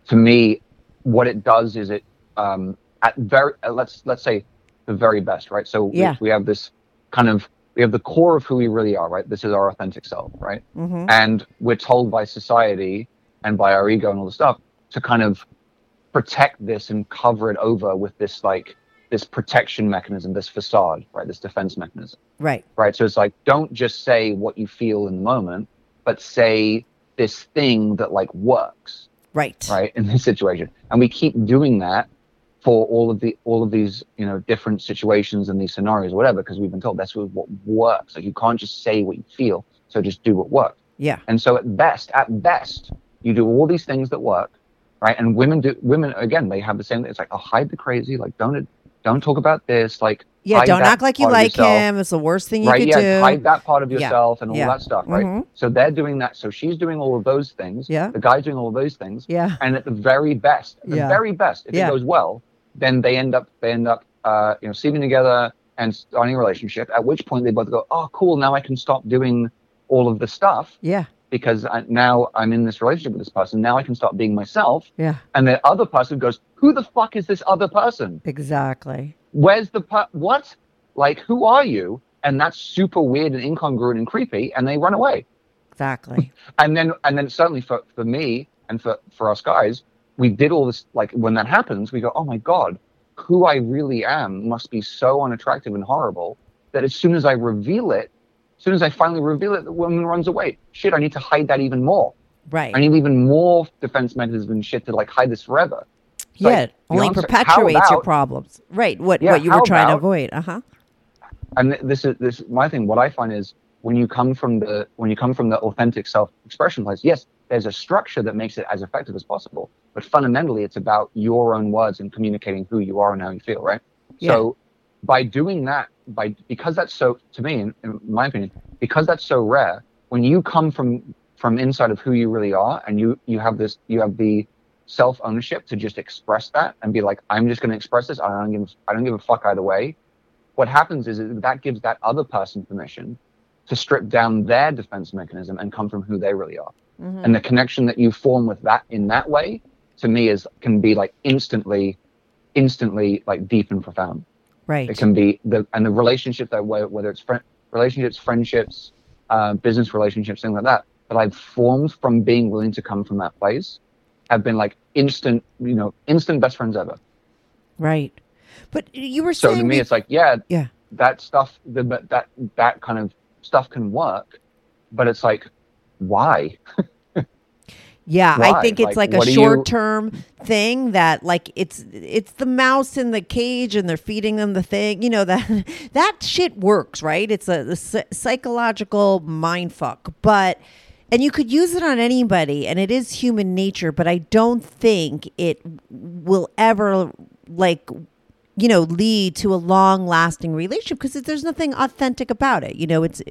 To me, what it does is it um, at very uh, let's let's say the very best, right? So Yeah. we, we have this kind of we have the core of who we really are, right? This is our authentic self, right? Mm-hmm. and we're told by society and by our ego and all the stuff to kind of protect this and cover it over with this like this protection mechanism this facade right this defense mechanism Right. right so it's like don't just say what you feel in the moment but say this thing that like works Right. right in this situation and we keep doing that for all of the all of these you know different situations and these scenarios whatever because we've been told that's what works like you can't just say what you feel so just do what works Yeah. and so at best, at best, you do all these things that work, right? And women do women again, they have the same it's like, oh hide the crazy, like don't don't talk about this, like Yeah. Don't act like you like him. It's the worst thing you right? could Yeah, do. hide that part of Yeah, yourself and all yeah. that stuff, right? Mhm. So they're doing that. So she's doing all of those things. Yeah. The guy's doing all of those things. Yeah. And at the very best, the Yeah. very best, if Yeah. it goes well, then they end up they end up uh, you know sleeping together and starting a relationship. At which point they both go, "Oh, cool! Now I can stop doing all of the stuff Yeah. Because I, now I'm in this relationship with this person. Now I can start being myself." Yeah. And the other person goes, "Who the fuck is this other person? Exactly. Where's the per- what? Like, who are you?" And that's super weird and incongruent and creepy, and they run away. Exactly. And then, and then certainly for, for me and for, for us guys, we did all this, like when that happens, we go, oh my God, who I really am must be so unattractive and horrible that as soon as I reveal it, as soon as I finally reveal it, the woman runs away. Shit, I need to hide that even more. Right. I need even more defense mechanisms and shit to like hide this forever. It's yeah. like, only answer- perpetuates how your problems. Right. What Yeah, what you were trying to avoid. Uh huh. and this is this my thing what i find is when you come from the when you come from the authentic self-expression place yes there's a structure that makes it as effective as possible but fundamentally it's about your own words and communicating who you are and how you feel right so by doing that by because that's so to me in, in my opinion because that's so rare when you come from from inside of who you really are and you you have this you have the self ownership to just express that and be like i'm just going to express this i don't give i don't give a fuck either way what happens is that gives that other person permission to strip down their defense mechanism and come from who they really are. Mm-hmm. And the connection that you form with that in that way, to me, is can be like instantly, instantly like deep and profound. Right. It can be the and the relationship that way, whether it's friend relationships, friendships, uh, business relationships, things like that, that I've formed from being willing to come from that place, have been like instant, you know, instant best friends ever. Right. But you were saying, So to me, be- it's like, yeah, yeah. that stuff, the, that that kind of stuff can work, but it's like, why? Yeah, I think it's like, Like, a do you- short term thing that like it's it's the mouse in the cage and they're feeding them the thing. You know that that shit works, right? It's a, a psychological mind fuck, but and you could use it on anybody and it is human nature, but I don't think it will ever like you know lead to a long lasting relationship because there's nothing authentic about it you know it's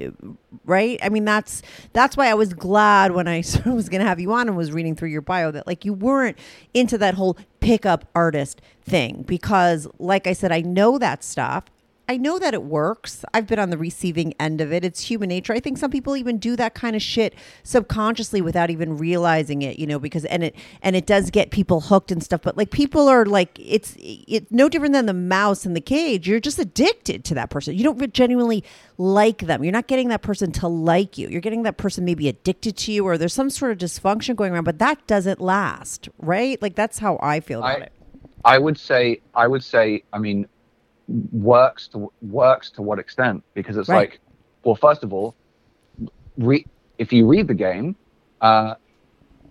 right? I mean that's that's why i was glad when i was going to have you on and was reading through your bio that like you weren't into that whole pickup artist thing because like i said i know that stuff I know that it works. I've been on the receiving end of it. It's human nature. I think some people even do that kind of shit subconsciously without even realizing it, you know, because and it and it does get people hooked and stuff. But like people are like it's it's no different than the mouse in the cage. You're just addicted to that person. You don't genuinely like them. You're not getting that person to like you. You're getting that person maybe addicted to you or there's some sort of dysfunction going around, but that doesn't last, right? Like that's how I feel about I- it. I would say, I would say, I mean, works to works to what extent? Because it's Right. like, well, first of all, re- if you read the game, uh,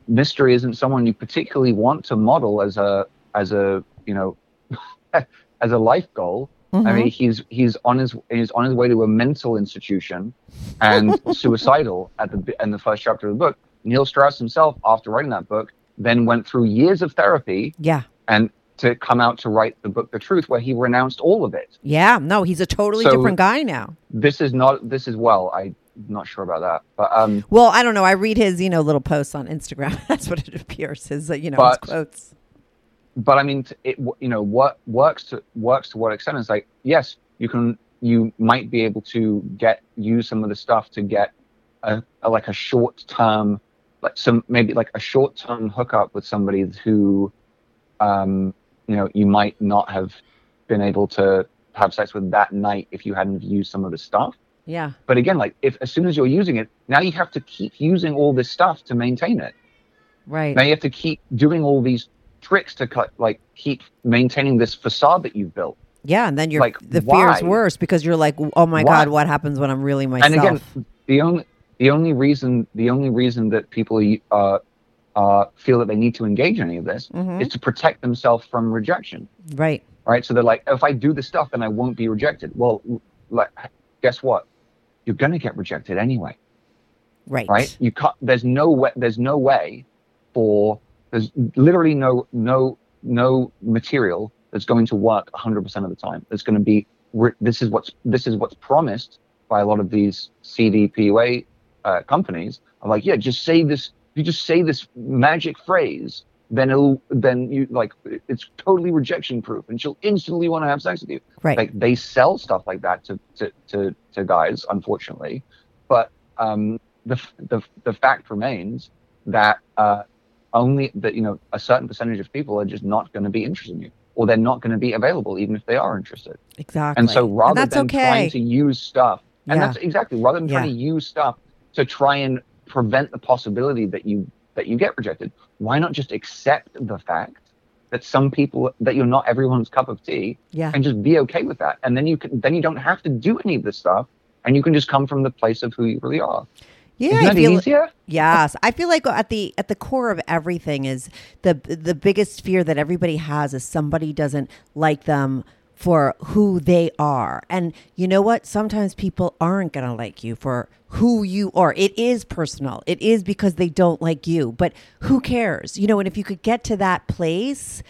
mystery isn't someone you particularly want to model as a as a you know as a life goal. I mean, he's he's on his he's on his way to a mental institution and suicidal at the in the first chapter of the book. Neil Strauss himself, after writing that book, then went through years of therapy Yeah. and to come out to write the book The Truth, where he renounced all of it. Yeah. No, he's a totally So- different guy now. This is not this is well, I'm not sure about that, but um, Well, I don't know. I read his, you know, little posts on Instagram. That's what it appears. His, uh, you know, But- his quotes. but I mean, it you know what works to works to what extent is like yes, you can you might be able to get use some of the stuff to get a, a like a short term like some maybe like a short term hookup with somebody who um you know you might not have been able to have sex with that night if you hadn't used some of the stuff Yeah. but again like if as soon as you're using it now you have to keep using all this stuff to maintain it Right. now you have to keep doing all these tricks to cut, like keep maintaining this facade that you've built. Yeah. And then you're, like, the fear is worse because you're like, oh my Why? God, what happens when I'm really myself? And again, the only the only reason the only reason that people uh, uh, feel that they need to engage in any of this Mhm. is to protect themselves from rejection. right. Right? So they're like, if I do this stuff, then I won't be rejected. Well, like, guess what? You're gonna get rejected anyway. Right. right? You can't. There's no way. There's no way for. There's literally no no no material that's going to work 100% of the time. It's going to be. re- This is what's this is what's promised by a lot of these CDPUA uh, companies. I'm like, yeah, just say this. You just say this magic phrase, then it'll then you like it's totally rejection proof, and she'll instantly want to have sex with you. Right. Like they sell stuff like that to to to, to guys, unfortunately. But um, the the the fact remains that uh, only that you know a certain percentage of people are just not going to be interested in you, or they're not going to be available even if they are interested. Exactly. And so rather that's than okay. trying to use stuff, and Yeah. that's exactly rather than trying Yeah. to use stuff to try and prevent the possibility that you that you get rejected, why not just accept the fact that some people that you're not everyone's cup of tea, Yeah. and just be okay with that, and then you can then you don't have to do any of this stuff, and you can just come from the place of who you really are. Yeah, I feel easier? Yes, I feel like at the at the core of everything is the the biggest fear that everybody has is somebody doesn't like them for who they are. And you know what? Sometimes people aren't going to like you for who you are. It is personal. It is because they don't like you. But who cares? You know, and if you could get to that place,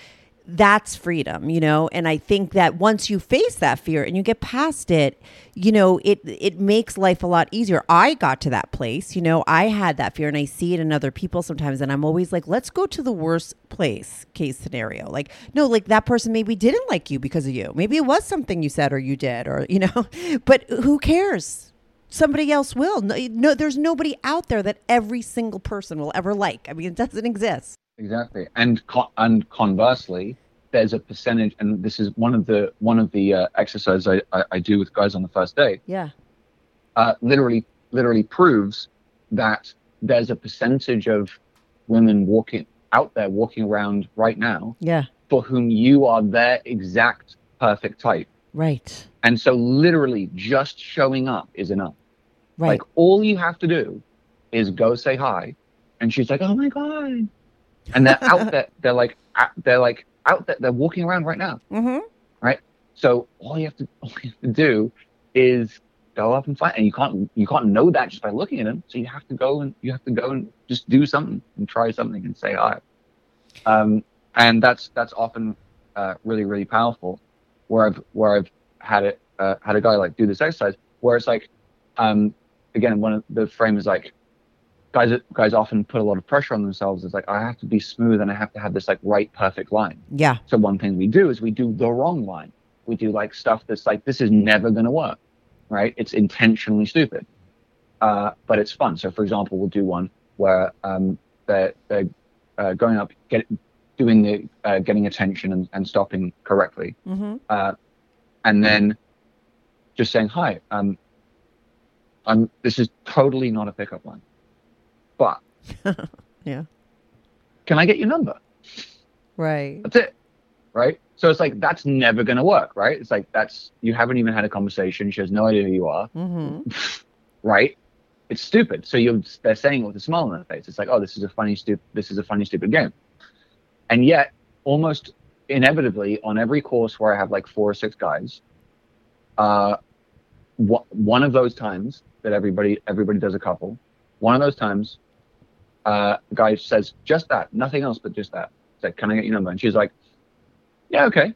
that's freedom, you know? And I think that once you face that fear and you get past it, you know, it it makes life a lot easier. I got to that place, you know, I had that fear and I see it in other people sometimes and I'm always like, let's go to the worst place case scenario. Like, no, like that person maybe didn't like you because of you. Maybe it was something you said or you did or, you know, but who cares? Somebody else will. No, no there's nobody out there that every single person will ever like. I mean, it doesn't exist. Exactly, and con- and conversely, there's a percentage, and this is one of the one of the uh, exercises I, I, I do with guys on the first day. Yeah. uh, literally literally proves that there's a percentage of women walking out there walking around right now Yeah. for whom you are their exact perfect type Right. and so literally just showing up is enough Right. like all you have to do is go say hi and she's like oh my god and they're out there they're like out- they're like out there they're walking around right now mm-hmm. so all you have to all you have to do is go up and find, and you can't you can't know that just by looking at them. So you have to go and you have to go and just do something and try something and say hi. Um, and that's that's often uh, really really powerful. Where I've where I've had it uh, had a guy like do this exercise where it's like, um, again one of the frame is like. Guys, guys often put a lot of pressure on themselves. It's like I have to be smooth and I have to have this like right perfect line. Yeah. So one thing we do is we do the wrong line. We do like stuff that's like this is never going to work, right? It's intentionally stupid, uh, but it's fun. So for example, we'll do one where um, they're, they're uh, going up, get doing the uh, getting attention and, and stopping correctly, Mm-hmm. uh, and then just saying hi. Um, I'm. This is totally not a pickup line, Yeah. can I get your number? Right. That's it. Right. So it's like, that's never going to work. Right. It's like, that's, you haven't even had a conversation. She has no idea who you are. Mm-hmm. Right. It's stupid. So you're, they're saying it with a smile on their face. It's like, oh, this is a funny, stupid, this is a funny, stupid game. And yet, almost inevitably, on every course where I have like four or six guys, uh, wh- one of those times that everybody, everybody does a couple, one of those times, uh, the guy says just that, nothing else but just that. It's like, can I get your number? And she's like, yeah, okay.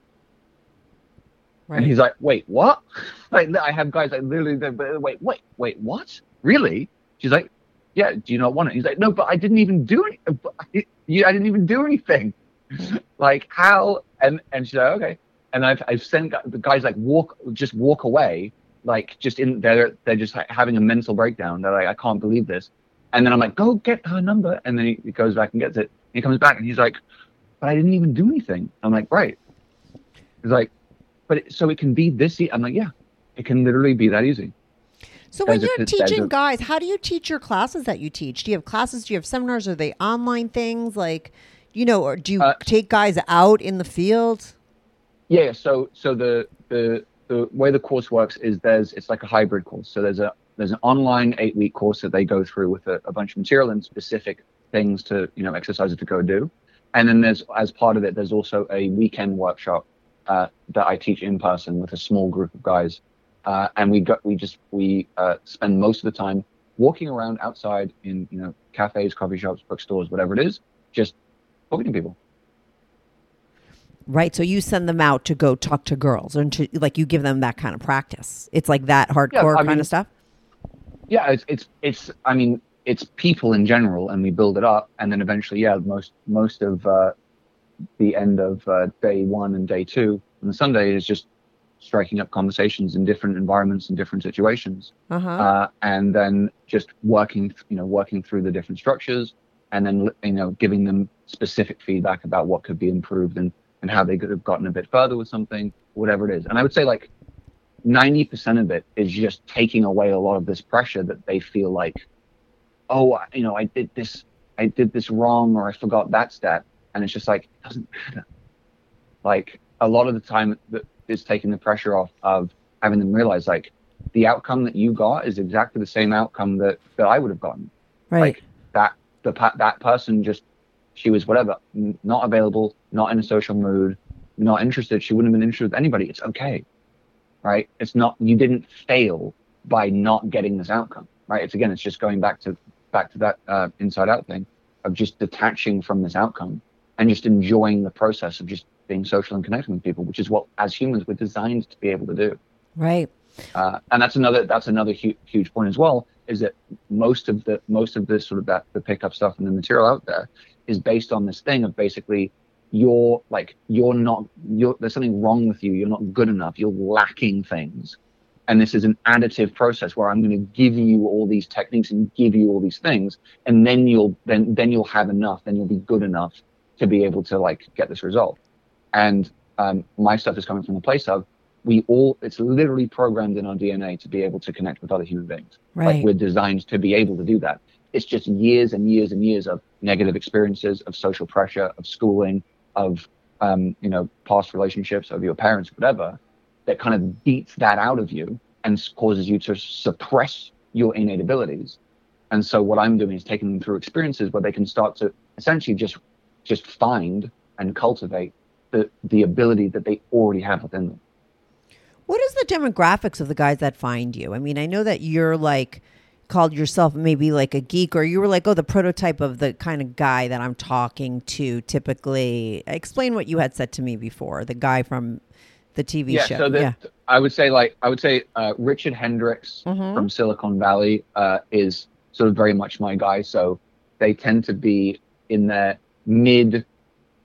Right. And he's like, wait, what? like, I have guys like literally, wait, wait, wait, what? Really? She's like, yeah, do you not want it? He's like, no, but I didn't even do any, but I, I didn't even do anything. like how? And and she's like, okay. And I've I've sent the guys like walk, just walk away, like just in they're they're just like, having a mental breakdown. They're like, I can't believe this. And then I'm like, go get her number. And then he, he goes back and gets it. He comes back and he's like, but I didn't even do anything. I'm like, right. He's like, but it, so it can be this easy. I'm like, yeah, it can literally be that easy. So when you're there's teaching a- guys, how do you teach your classes that you teach? Do you have classes? Do you have seminars? Are they online things? Like, you know, or do you Uh, take guys out in the field? Yeah. So so the the the way the course works is there's it's like a hybrid course. So there's a there's an online eight week course that they go through with a, a bunch of material and specific things to you know exercises to go do, and then there's as part of it there's also a weekend workshop uh, that I teach in person with a small group of guys, uh, and we got we just we uh, spend most of the time walking around outside in you know cafes, coffee shops, bookstores, whatever it is, just talking to people. Right. So you send them out to go talk to girls and to like you give them that kind of practice. It's like that hardcore I kind mean- of stuff. Yeah it's it's it's i mean it's people in general, and we build it up, and then eventually, yeah, most most of uh, the end of uh, day one and day two and the Sunday is just striking up conversations in different environments and different situations, Uh-huh. uh, and then just working, you know, working through the different structures, and then you know, giving them specific feedback about what could be improved and and how they could have gotten a bit further with something, whatever it is. And I would say like ninety percent of it is just taking away a lot of this pressure that they feel like, oh, you know, I did this, I did this wrong, or I forgot that step. and it's just like it doesn't matter. Like a lot of the time, that is taking the pressure off of having them realize like the outcome that you got is exactly the same outcome that that I would have gotten. right. Like that the that person just she was whatever, n- not available, not in a social mood, not interested. She wouldn't have been interested with anybody. It's okay, right? It's not you didn't fail by not getting this outcome, right? It's again, it's just going back to back to that uh, inside out thing of just detaching from this outcome and just enjoying the process of just being social and connecting with people, which is what as humans we're designed to be able to do. right. Uh, and that's another that's another hu- huge point as well is that most of the most of this sort of that the pickup stuff and the material out there is based on this thing of basically you're like you're not you're there's something wrong with you. You're not good enough. You're lacking things. And this is an additive process where i'm going to give you all these techniques and give you all these things and then you'll then then you'll have enough then you'll be good enough to be able to like get this result. And um, my stuff is coming from the place of we all it's literally programmed in our dna to be able to connect with other human beings. Right. like we're designed to be able to do that. It's just years and years and years of negative experiences of social pressure of schooling of um, you know past relationships of your parents whatever that kind of beats that out of you and causes you to suppress your innate abilities and so what i'm doing is taking them through experiences where they can start to essentially just just find and cultivate the the ability that they already have within them What is the demographics of the guys that find you? I mean, I know that you're like called yourself maybe like a geek, or you were like, oh, the prototype of the kind of guy that I'm talking to. Typically, explain what you had said to me before. The guy from the TV yeah, show. so the, yeah, I would say like I would say uh, Richard Hendricks Mhm. from Silicon Valley uh, is sort of very much my guy. So they tend to be in their mid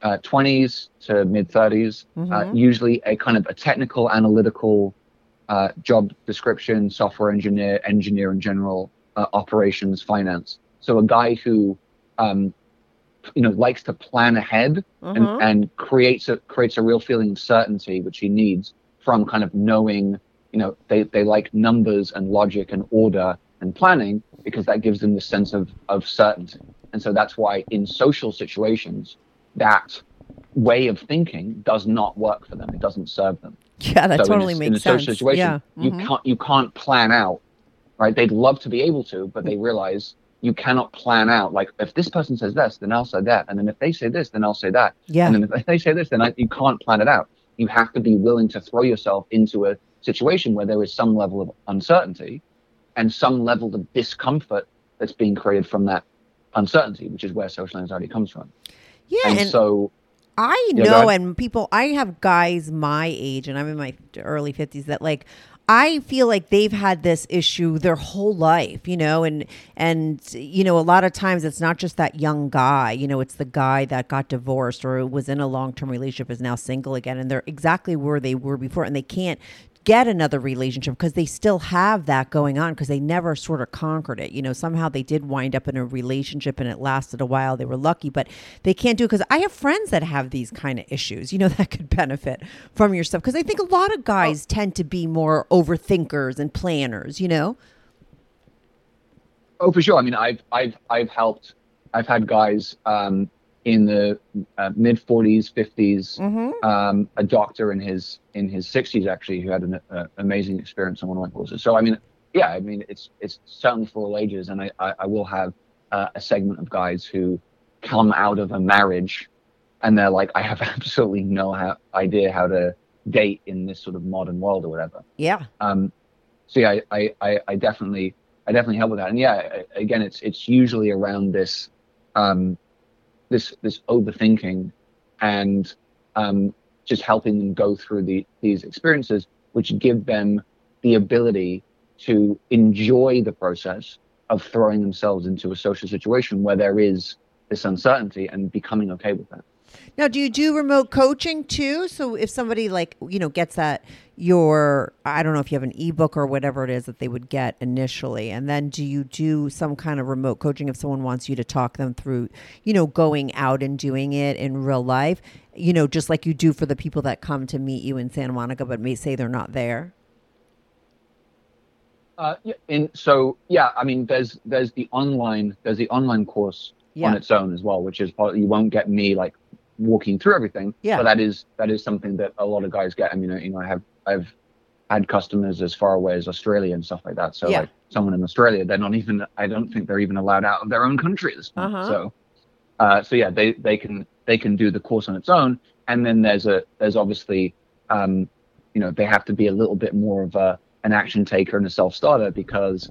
uh, 20s to mid 30s, uh, Mhm. usually a kind of a technical, analytical uh, job description, software engineer, engineer in general, uh, operations, finance. So a guy who, um, you know, likes to plan ahead Mhm. and, and creates a creates a real feeling of certainty, which he needs from kind of knowing, you know, they, they like numbers and logic and order and planning because that gives them the sense of, of certainty. And so that's why in social situations, that way of thinking does not work for them. It doesn't serve them. yeah, that So in a- totally in makes a social sense. situation, yeah, you Mhm. can't you can't plan out, right? They'd love to be able to, but they realize you cannot plan out. Like if this person says this, then I'll say that, and then if they say this, then I'll say that, yeah, and then if they say this, then I, you can't plan it out. You have to be willing to throw yourself into a situation where there is some level of uncertainty and some level of discomfort that's being created from that uncertainty, which is where social anxiety comes from. yeah. and, And, so I know, ahead. and people, I have guys my age, and I'm in my early 50s, that like, I feel like they've had this issue their whole life, you know, and and you know, a lot of times it's not just that young guy, you know, it's the guy that got divorced or was in a long term relationship is now single again, and they're exactly where they were before, and they can't get another relationship because they still have that going on because they never sort of conquered it. You know, somehow they did wind up in a relationship and it lasted a while. They were lucky, but they can't do it because I have friends that have these kind of issues, you know, that could benefit from your stuff. Because I think a lot of guys tend to be more overthinkers and planners, you know? Oh, for sure. I mean, I've I've I've helped. I've had guys um, in the uh, mid 40s, 50s. Mm-hmm. Um, a doctor in his in his 60s actually who had an uh, amazing experience on one of my courses. So I mean, yeah, I mean it's it's certainly for all ages, and I I, I will have uh, a segment of guys who come out of a marriage, and they're like, I have absolutely no ha- idea how to date in this sort of modern world or whatever Yeah. um so yeah I, I i definitely i definitely help with that and yeah again it's it's usually around this um this this overthinking and um just helping them go through the these experiences which give them the ability to enjoy the process of throwing themselves into a social situation where there is this uncertainty and becoming okay with that. Now, do you do remote coaching too? So if somebody like, you know, gets that your I don't know if you have an ebook or whatever it is that they would get initially and then do you do some kind of remote coaching if someone wants you to talk them through, you know, going out and doing it in real life, you know, just like you do for the people that come to meet you in Santa Monica but may say they're not there? Uh, and so yeah, I mean, there's there's the online there's the online course Yeah. on its own as well, which is part, you won't get me like walking through everything. Yeah. But that is that is something that a lot of guys get. I mean, you know, I have I've had customers as far away as Australia and stuff like that. So Yeah. like someone in Australia, they're not even I don't think they're even allowed out of their own country at this point. Uh-huh. So uh, so yeah, they they can they can do the course on its own, and then there's a there's obviously um, you know they have to be a little bit more of a an action taker and a self starter because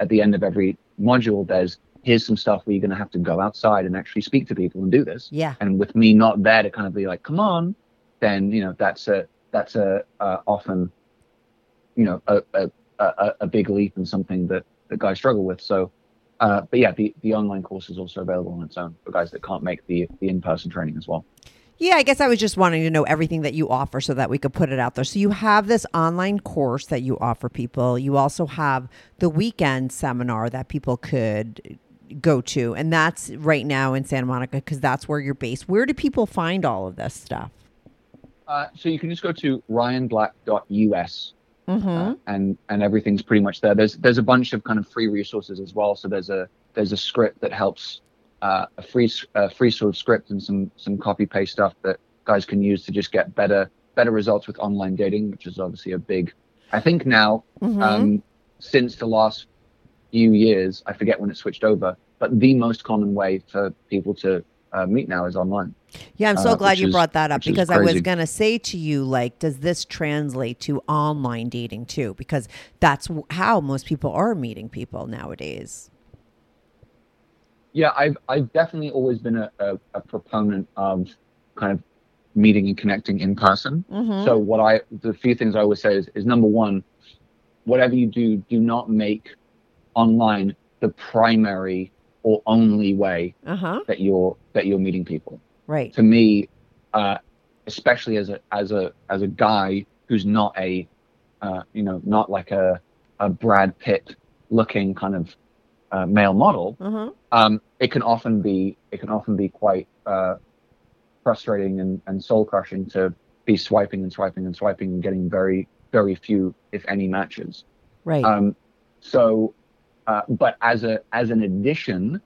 at the end of every module there's here's some stuff where you're going to have to go outside and actually speak to people and do this Yeah. and with me not there to kind of be like come on then you know that's a that's a uh, often you know a, a a a big leap and something that that guys struggle with so uh, but yeah the the online course is also available on its own for guys that can't make the the in-person training as well Yeah, I guess I was just wanting to know everything that you offer so that we could put it out there. So you have this online course that you offer people. You also have the weekend seminar that people could go to, and that's right now in Santa Monica because that's where you're based. Where do people find all of this stuff? uh, so you can just go to ryanblack.us Mm-hmm. uh, and and everything's pretty much there. There's there's a bunch of kind of free resources as well. So there's a there's a script that helps uh, a free a free sort of script and some some copy paste stuff that guys can use to just get better better results with online dating, which is obviously a big. I think now Mm-hmm. um, since the last few years, I forget when it switched over, but the most common way for people to uh, meet now is online. Yeah, I'm so uh, glad you is- brought that up because I was going to say to you, like, does this translate to online dating too? Because that's how most people are meeting people nowadays. Yeah, I've I've definitely always been a, a, a proponent of kind of meeting and connecting in person. Mm-hmm. So what I the few things I always say is, is number one, whatever you do, do not make online the primary or only way Uh huh. that you're that you're meeting people. Right. To me, uh, especially as a as a as a guy who's not a uh, you know not like a a Brad Pitt looking kind of uh, male model Uh huh. um, it can often be it can often be quite uh, frustrating and, and soul crushing to be swiping and swiping and swiping and getting very very few if any matches. Right. Um, so, uh, but as a as an addition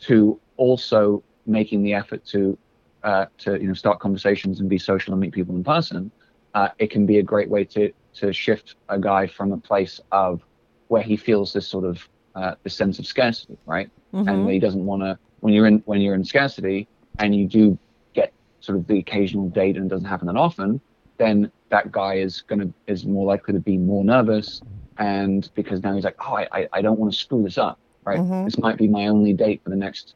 to also making the effort to uh, to you know start conversations and be social and meet people in person, uh, it can be a great way to to shift a guy from a place of where he feels this sort of uh, this sense of scarcity, right? Mhm. and he doesn't want to when you're in when you're in scarcity and you do get sort of the occasional date and it doesn't happen that often then that guy is to is more likely to be more nervous and because now he's like oh i i, don't want to screw this up right Mhm. this might be my only date for the next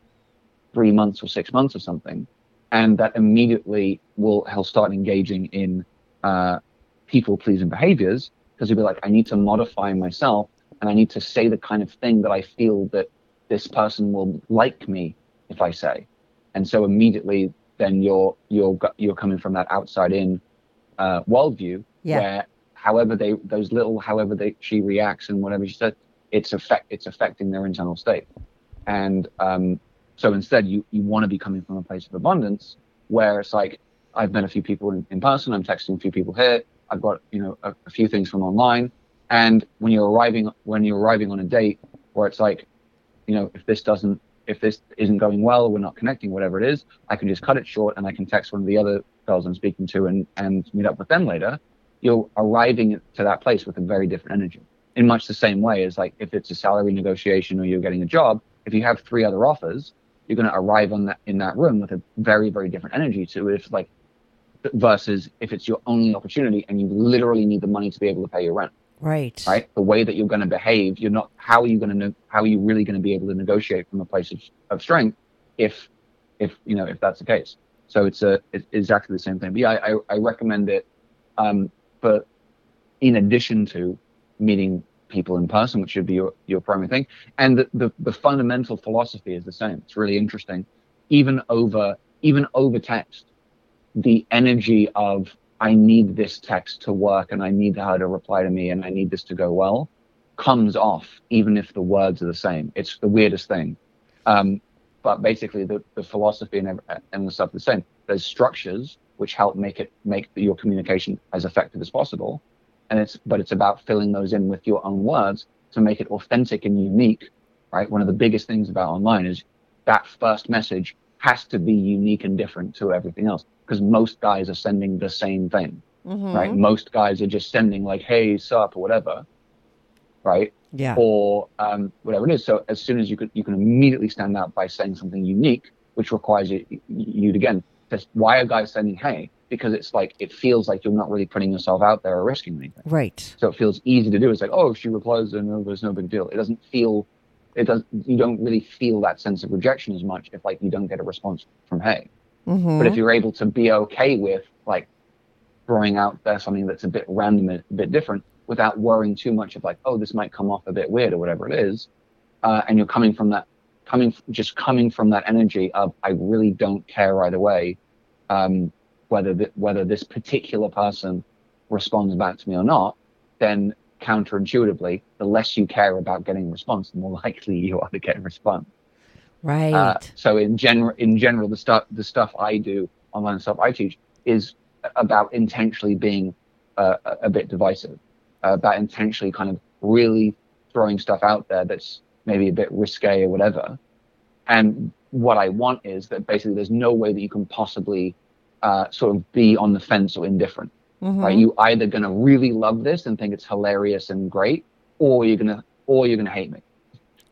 three months or six months or something and that immediately will he'll start engaging in uh, people pleasing behaviors because he'll be like i need to modify myself and i need to say the kind of thing that i feel that this person will like me if I say. And so immediately then you're you're you're coming from that outside in uh, worldview Yeah. where however they those little however they she reacts and whatever she said it's affect it's affecting their internal state. And um, so instead you you want to be coming from a place of abundance where it's like I've met a few people in, in person, I'm texting a few people here, I've got you know a, a few things from online, and when you're arriving when you're arriving on a date where it's like you know, if this doesn't, if this isn't going well, we're not connecting, whatever it is, I can just cut it short and I can text one of the other girls I'm speaking to and, and meet up with them later. You're arriving to that place with a very different energy. In much the same way as like if it's a salary negotiation or you're getting a job, if you have three other offers, you're going to arrive on that in that room with a very, very different energy to. If like versus if it's your only opportunity and you literally need the money to be able to pay your rent right. right? The way that you're going to behave, you're not. How are you going to? How are you really going to be able to negotiate from a place of, of strength if, if you know, if that's the case? So it's a it's exactly the same thing. But yeah, I, I, I recommend it, um, but in addition to meeting people in person, which should be your, your primary thing. And the, the, the fundamental philosophy is the same. It's really interesting. Even over even over text, the energy of I need this text to work and I need her to reply to me and I need this to go well comes off even if the words are the same. It's the weirdest thing. Um, but basically the, the philosophy and, and the stuff the same. There's structures which help make it make your communication as effective as possible. And it's but it's about filling those in with your own words to make it authentic and unique. Right. One of the biggest things about online is that first message has to be unique and different to everything else because most guys are sending the same thing, Mhm. right? Most guys are just sending like, "Hey, sup" or whatever, right? Yeah. Or um, whatever it is. So as soon as you could, you can immediately stand out by saying something unique, which requires you, you to, again. Why are guys sending "Hey"? Because it's like it feels like you're not really putting yourself out there or risking anything. Right. So it feels easy to do. It's like, oh, if she replies, then no, there's no big deal. It doesn't feel, it does. You don't really feel that sense of rejection as much if like you don't get a response from hey. Mhm. But if you're able to be okay with like throwing out there something that's a bit random, and a bit different, without worrying too much of like, oh, this might come off a bit weird or whatever it is, uh, and you're coming from that, coming just coming from that energy of I really don't care right away um, whether th- whether this particular person responds back to me or not, then counterintuitively, the less you care about getting a response, the more likely you are to get a response. right. Uh, so in general, in general, the stuff the stuff I do online stuff I teach is about intentionally being uh, a a bit divisive, uh, about intentionally kind of really throwing stuff out there that's maybe a bit risque or whatever. And what I want is that basically there's no way that you can possibly uh, sort of be on the fence or indifferent. Mhm. Right? You either gonna really love this and think it's hilarious and great, or you're gonna or you're gonna hate me,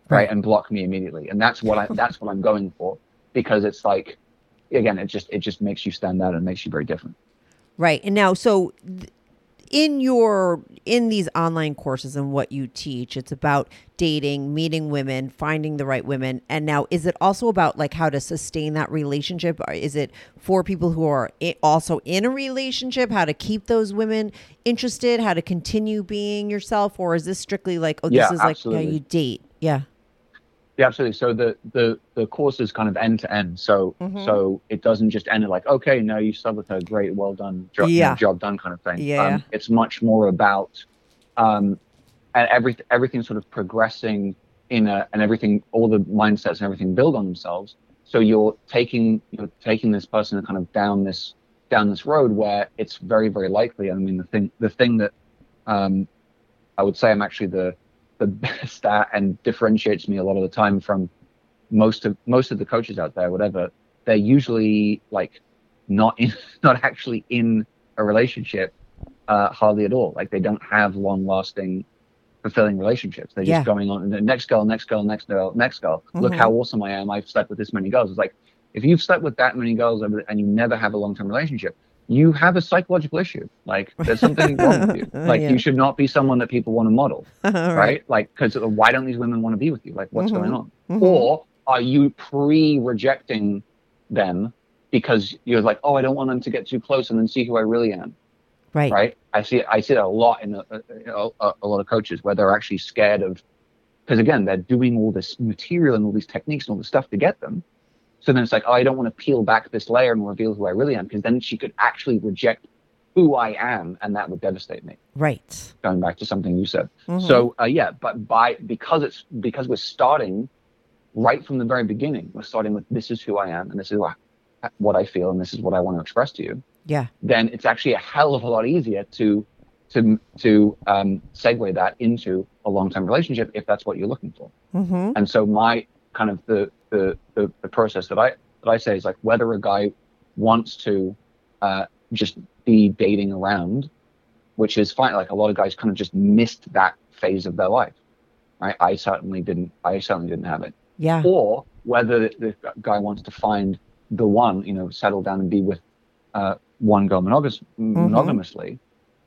right? Right. And block me immediately. And that's what I that's what I'm going for because it's like, again, it just it just makes you stand out and makes you very different. Right. And now, so th- in your in these online courses and what you teach, it's about dating, meeting women, finding the right women. And now, is it also about like how to sustain that relationship? Or is it for people who are also in a relationship, how to keep those women interested, how to continue being yourself, or is this strictly like, oh, this Yeah, is like how you date? Yeah. Yeah, absolutely. So the the the course is kind of end to end. So Mhm. so it doesn't just end like, okay, no, you slept with her, great, well done, job, Yeah. job done, kind of thing. Yeah. Um, it's much more about um, and every everything sort of progressing in a and everything, all the mindsets and everything build on themselves. So you're taking you're taking this person kind of down this down this road where it's very very likely. I mean, the thing the thing that um, I would say I'm actually the the best at and differentiates me a lot of the time from most of most of the coaches out there, whatever. They're usually like not in not actually in a relationship uh, hardly at all. Like they don't have long lasting fulfilling relationships. They're Yeah. just going on the next girl, next girl, next girl, next girl. Look Mhm. how awesome I am. I've slept with this many girls. It's like if you've slept with that many girls and you never have a long term relationship, you have a psychological issue. Like there's something wrong with you. Like Yeah. you should not be someone that people want to model right. right? Like, because why don't these women want to be with you? Like, what's Mhm. going on? Mhm. Or are you pre-rejecting them because you're like, oh, I don't want them to get too close and then see who I really am, Right. right? I see, I see that a lot in a, a, a, a lot of coaches where they're actually scared of, because again, they're doing all this material and all these techniques and all this stuff to get them. So then it's like, oh, I don't want to peel back this layer and reveal who I really am, because then she could actually reject who I am, and that would devastate me Right. going back to something you said. Mhm. So uh, yeah, but by because it's because we're starting right from the very beginning, we're starting with this is who I am and this is what, what I feel and this is what I want to express to you. Yeah. Then it's actually a hell of a lot easier to to to um, segue that into a long term relationship if that's what you're looking for. Mm-hmm. And so my kind of the the the, the process that I that I say is like whether a guy wants to uh, just be dating around, which is fine. Like a lot of guys kind of just missed that phase of their life. Right? I certainly didn't. I certainly didn't have it. Yeah. Or whether the guy wants to find the one, you know, settle down and be with uh, one girl monogamous, monogamously.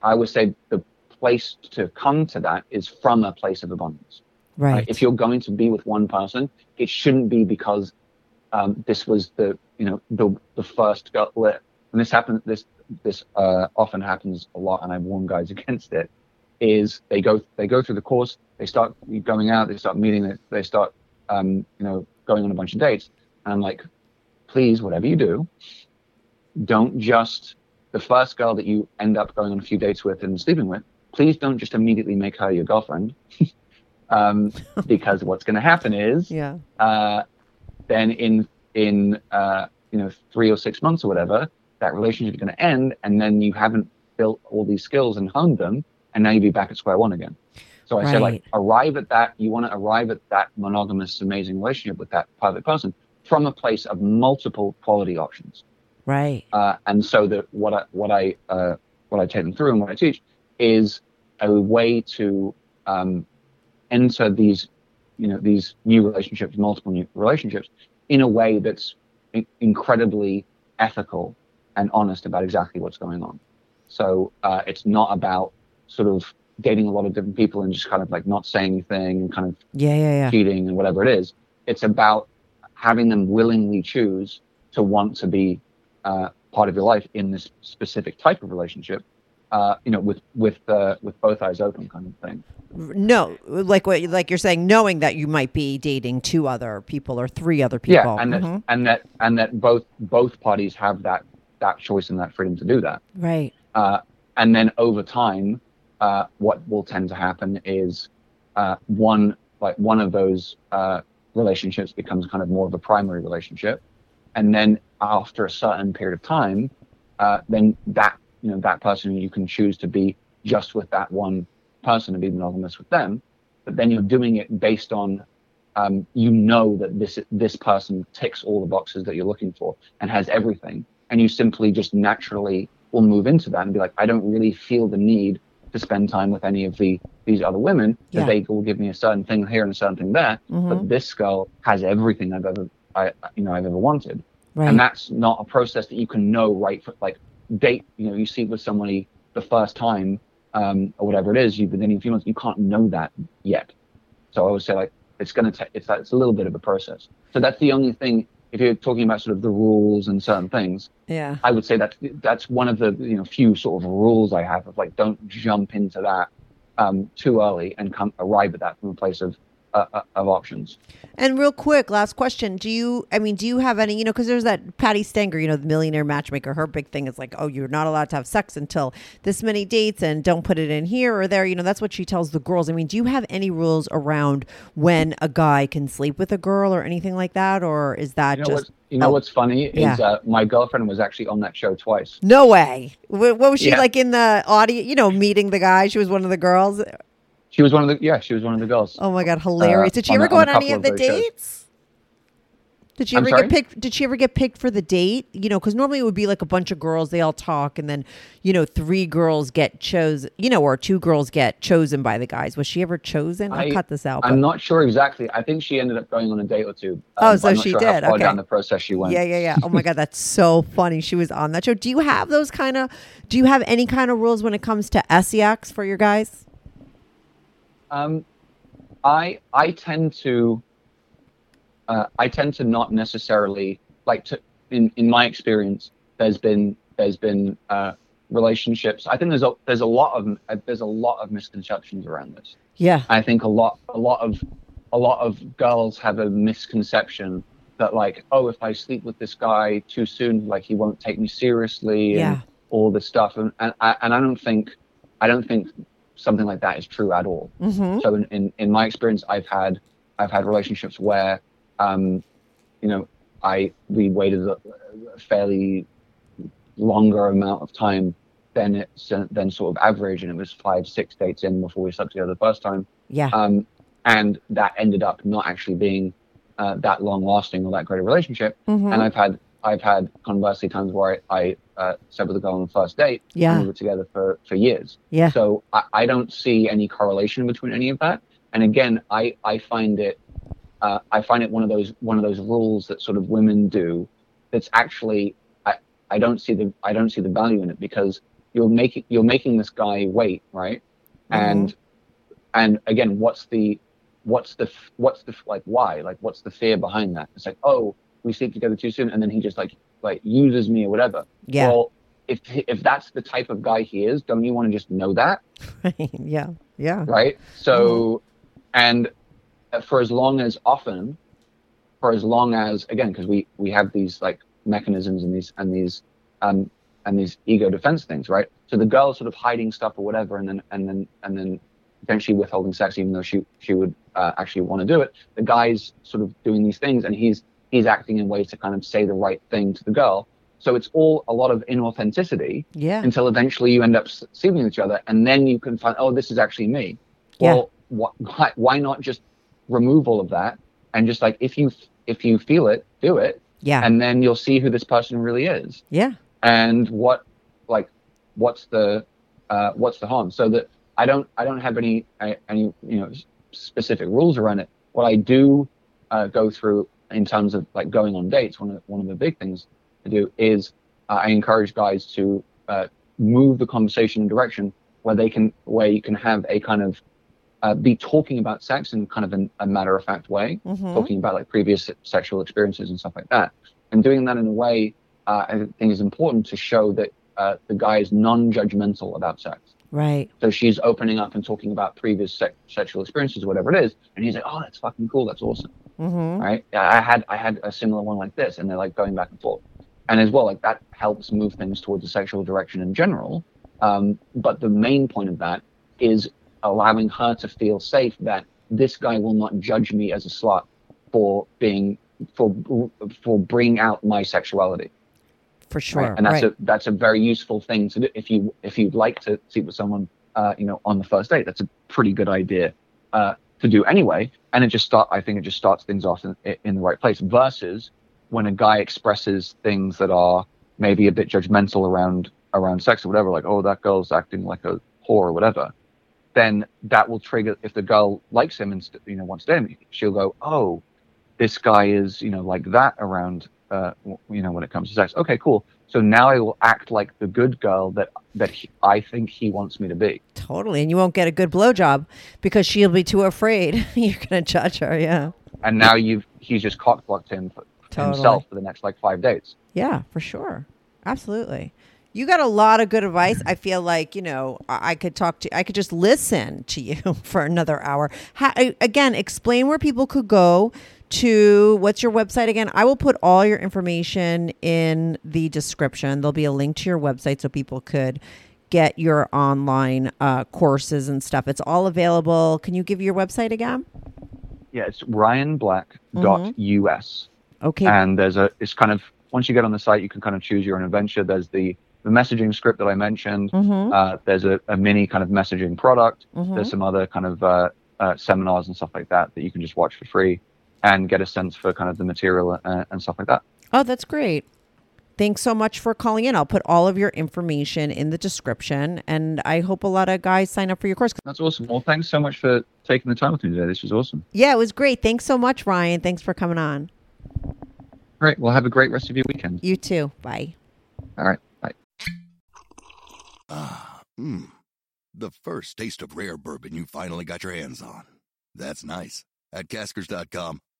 I would say the place to come to that is from a place of abundance Right. right? If you're going to be with one person, it shouldn't be because um, this was the you know the the first girl. And this happens. This this uh, often happens a lot, and I warn guys against it. is they go they go through the course, they start going out, they start meeting, they, they start um, you know going on a bunch of dates, and I'm like, please, whatever you do, don't just the first girl that you end up going on a few dates with and sleeping with, please don't just immediately make her your girlfriend. um, because what's going to happen is, Yeah. uh, then in in uh, you know three or six months or whatever, that relationship is going to end, and then you haven't built all these skills and honed them, and now you'd be back at square one again. So I say like arrive at that. You want to arrive at that monogamous, amazing relationship with that perfect person from a place of multiple quality options. Right. Uh, and so that what I what I uh, what I take them through and what I teach is a way to um, enter these you know these new relationships, multiple new relationships, in a way that's in- incredibly ethical and honest about exactly what's going on. So uh, it's not about sort of dating a lot of different people and just kind of like not saying anything and kind of Yeah. Yeah. Yeah. cheating and whatever it is. It's about having them willingly choose to want to be uh, part of your life in this specific type of relationship. Uh, you know, with with uh, with both eyes open, kind of thing. No, like what like you're saying, knowing that you might be dating two other people or three other people. Yeah, and Mhm. that and that and that both both parties have that that choice and that freedom to do that. Right. Uh, and then over time, uh, what will tend to happen is uh, one like one of those uh, relationships becomes kind of more of a primary relationship, and then after a certain period of time, uh, then that you know that person you can choose to be just with that one person and be monogamous with them, but then you're doing it based on um, you know that this this person ticks all the boxes that you're looking for and has everything, and you simply just naturally will move into that and be like, I don't really feel the need to spend time with any of the these other women. Yeah. That they will give me a certain thing here and a certain thing there, Mhm. but this girl has everything I've ever I you know I've ever wanted, Right. and that's not a process that you can know right for like date. You know, you see with somebody the first time um, or whatever it is, you've been dating a few months, you can't know that yet. So I would say like it's going to take it's it's a little bit of a process. So that's the only thing. If you're talking about sort of the rules and certain things, yeah. I would say that that's one of the you know few sort of rules I have of like don't jump into that um, too early and come arrive at that from a place of uh, uh, of options. And real quick, last question: Do you? I mean, do you have any? You know, because there's that Patti Stanger, you know, the millionaire matchmaker. Her big thing is like, oh, you're not allowed to have sex until this many dates, and don't put it in here or there. You know, that's what she tells the girls. I mean, do you have any rules around when a guy can sleep with a girl or anything like that, or is that You know, just you know oh, what's funny is yeah. uh, my girlfriend was actually on that show twice. no way? What was she Yeah. like in the audience? You know, meeting the guy. She was one of the girls. She was one of the yeah, she was one of the girls. Oh my god, hilarious! Did she ever go on on any of the those shows. dates? Did she ever get picked? Did she ever get picked for the date? You know, because normally it would be like a bunch of girls, they all talk, and then you know three girls get chosen, you know, or two girls get chosen by the guys. Was she ever chosen? I'll I- cut this out. I'm but- not sure exactly. I think she ended up going on a date or two. Oh, um, so I'm not she sure did, okay. down the process she went. yeah, yeah, yeah. Oh my god, that's so funny. She was on that show. Do you have those kind of? Do you have any kind of rules when it comes to sex for your guys? Um, I I tend to uh, I tend to not necessarily like to in in my experience. There's been there's been uh, relationships. I think there's a there's a lot of uh, there's a lot of misconceptions around this. Yeah, I think a lot a lot of a lot of girls have a misconception that like oh if I sleep with this guy too soon like he won't take me seriously Yeah. and all this stuff and and I, and I don't think I don't think something like that is true at all. hmm So in, in, in my experience, I've had I've had relationships where, um, you know, I we waited a, fairly longer amount of time than it's than sort of average, and it was five six dates in before we slept together the first time, yeah, um, and that ended up not actually being uh, that long lasting or that great a relationship. Mhm. And I've had I've had conversely times where I, I uh, slept with a girl on the first date, Yeah. and we were together for for years. yeah, So I, I don't see any correlation between any of that. And again, I, I find it uh, I find it one of those one of those rules that sort of women do that's actually I, I don't see the I don't see the value in it because you're making you're making this guy wait, right? And and again, what's the what's the what's the like why? Like what's the fear behind that? It's like, oh, we sleep together too soon and then he just like like uses me or whatever. yeah. Well, if if that's the type of guy he is, don't you want to just know that? yeah. Yeah. right? So, and for as long as often, for as long as again, because we we have these like mechanisms and these and these um and these ego defense things, right? So the girl's sort of hiding stuff or whatever, and then and then and then potentially withholding sex, even though she she would uh, actually want to do it. The guy's sort of doing these things, and he's he's acting in ways to kind of say the right thing to the girl. So it's all a lot of inauthenticity Yeah. until eventually you end up seeing each other, and then you can find, oh, this is actually me. Yeah. Well, wh- why, not just remove all of that and just like if you if you feel it, do it, Yeah. and then you'll see who this person really is yeah. and what like what's the uh, what's the harm. So that I don't I don't have any any you know specific rules around it. What I do uh, go through in terms of like going on dates, one of the, one of the big things to do is uh, I encourage guys to uh, move the conversation in a direction where they can where you can have a kind of uh, be talking about sex in kind of an, a matter of fact way, Mhm. talking about like previous sexual experiences and stuff like that, and doing that in a way uh, I think is important to show that uh, the guy is non-judgmental about sex. Right. So she's opening up and talking about previous sex, sexual experiences, whatever it is, and he's like, "Oh, that's fucking cool. That's awesome." Mm-hmm. right? I had I had a similar one like this, and they're like going back and forth, and as well, like that helps move things towards a sexual direction in general. Um, but the main point of that is allowing her to feel safe that this guy will not judge me as a slut for being for for bringing out my sexuality, For sure. right? And that's right. a that's a very useful thing to do if you if you'd like to sleep with someone, uh, you know, on the first date. That's a pretty good idea uh, to do anyway, and it just start. I think it just starts things off in, in the right place. Versus when a guy expresses things that are maybe a bit judgmental around around sex or whatever, like oh that girl's acting like a whore or whatever, then that will trigger. If the girl likes him and you know wants to him, she'll go oh this guy is you know like that around uh, you know when it comes to sex. Okay, cool. So now I will act like the good girl that that he, I think he wants me to be. Totally. And you won't get a good blowjob because she'll be too afraid. You're going to judge her. Yeah. And now you've he's just cock blocked him for Totally. himself for the next like five dates. Yeah, for sure. Absolutely. You got a lot of good advice. I feel like, you know, I could talk to I could just listen to you for another hour. Ha- again, explain where people could go to what's your website again? I will put all your information in the description. There'll be a link to your website so people could get your online uh, courses and stuff. It's all available. Can you give your website again? Yeah, it's ryanblack.us. Okay. And there's a it's kind of once you get on the site, you can kind of choose your own adventure. There's the the messaging script that I mentioned. Mhm. Uh, there's a, a mini kind of messaging product. Mhm. There's some other kind of uh, uh, seminars and stuff like that that you can just watch for free and get a sense for kind of the material uh, and stuff like that. Oh, that's great. Thanks so much for calling in. I'll put all of your information in the description, and I hope a lot of guys sign up for your course. That's awesome. Well, thanks so much for taking the time with me today. This was awesome. Yeah, it was great. Thanks so much, Ryan. Thanks for coming on. Great. Well, have a great rest of your weekend. You too. Bye. All right. Bye. Ah, mmm. The first taste of rare bourbon you finally got your hands on. That's nice. At Caskers.com,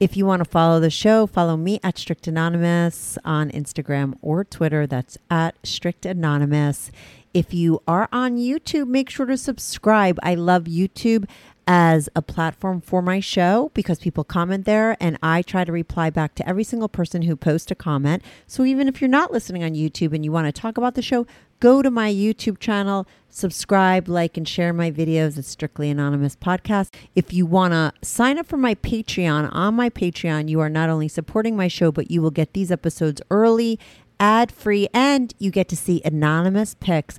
If you want to follow the show, follow me at Strict Anonymous on Instagram or Twitter. That's at Strict Anonymous. If you are on YouTube, make sure to subscribe. I love YouTube as a platform for my show because people comment there and I try to reply back to every single person who posts a comment. So even if you're not listening on YouTube and you want to talk about the show, go to my YouTube channel, subscribe, like, and share my videos at Strictly Anonymous Podcast. If you want to sign up for my Patreon, on my Patreon, you are not only supporting my show, but you will get these episodes early, ad free, and you get to see anonymous pics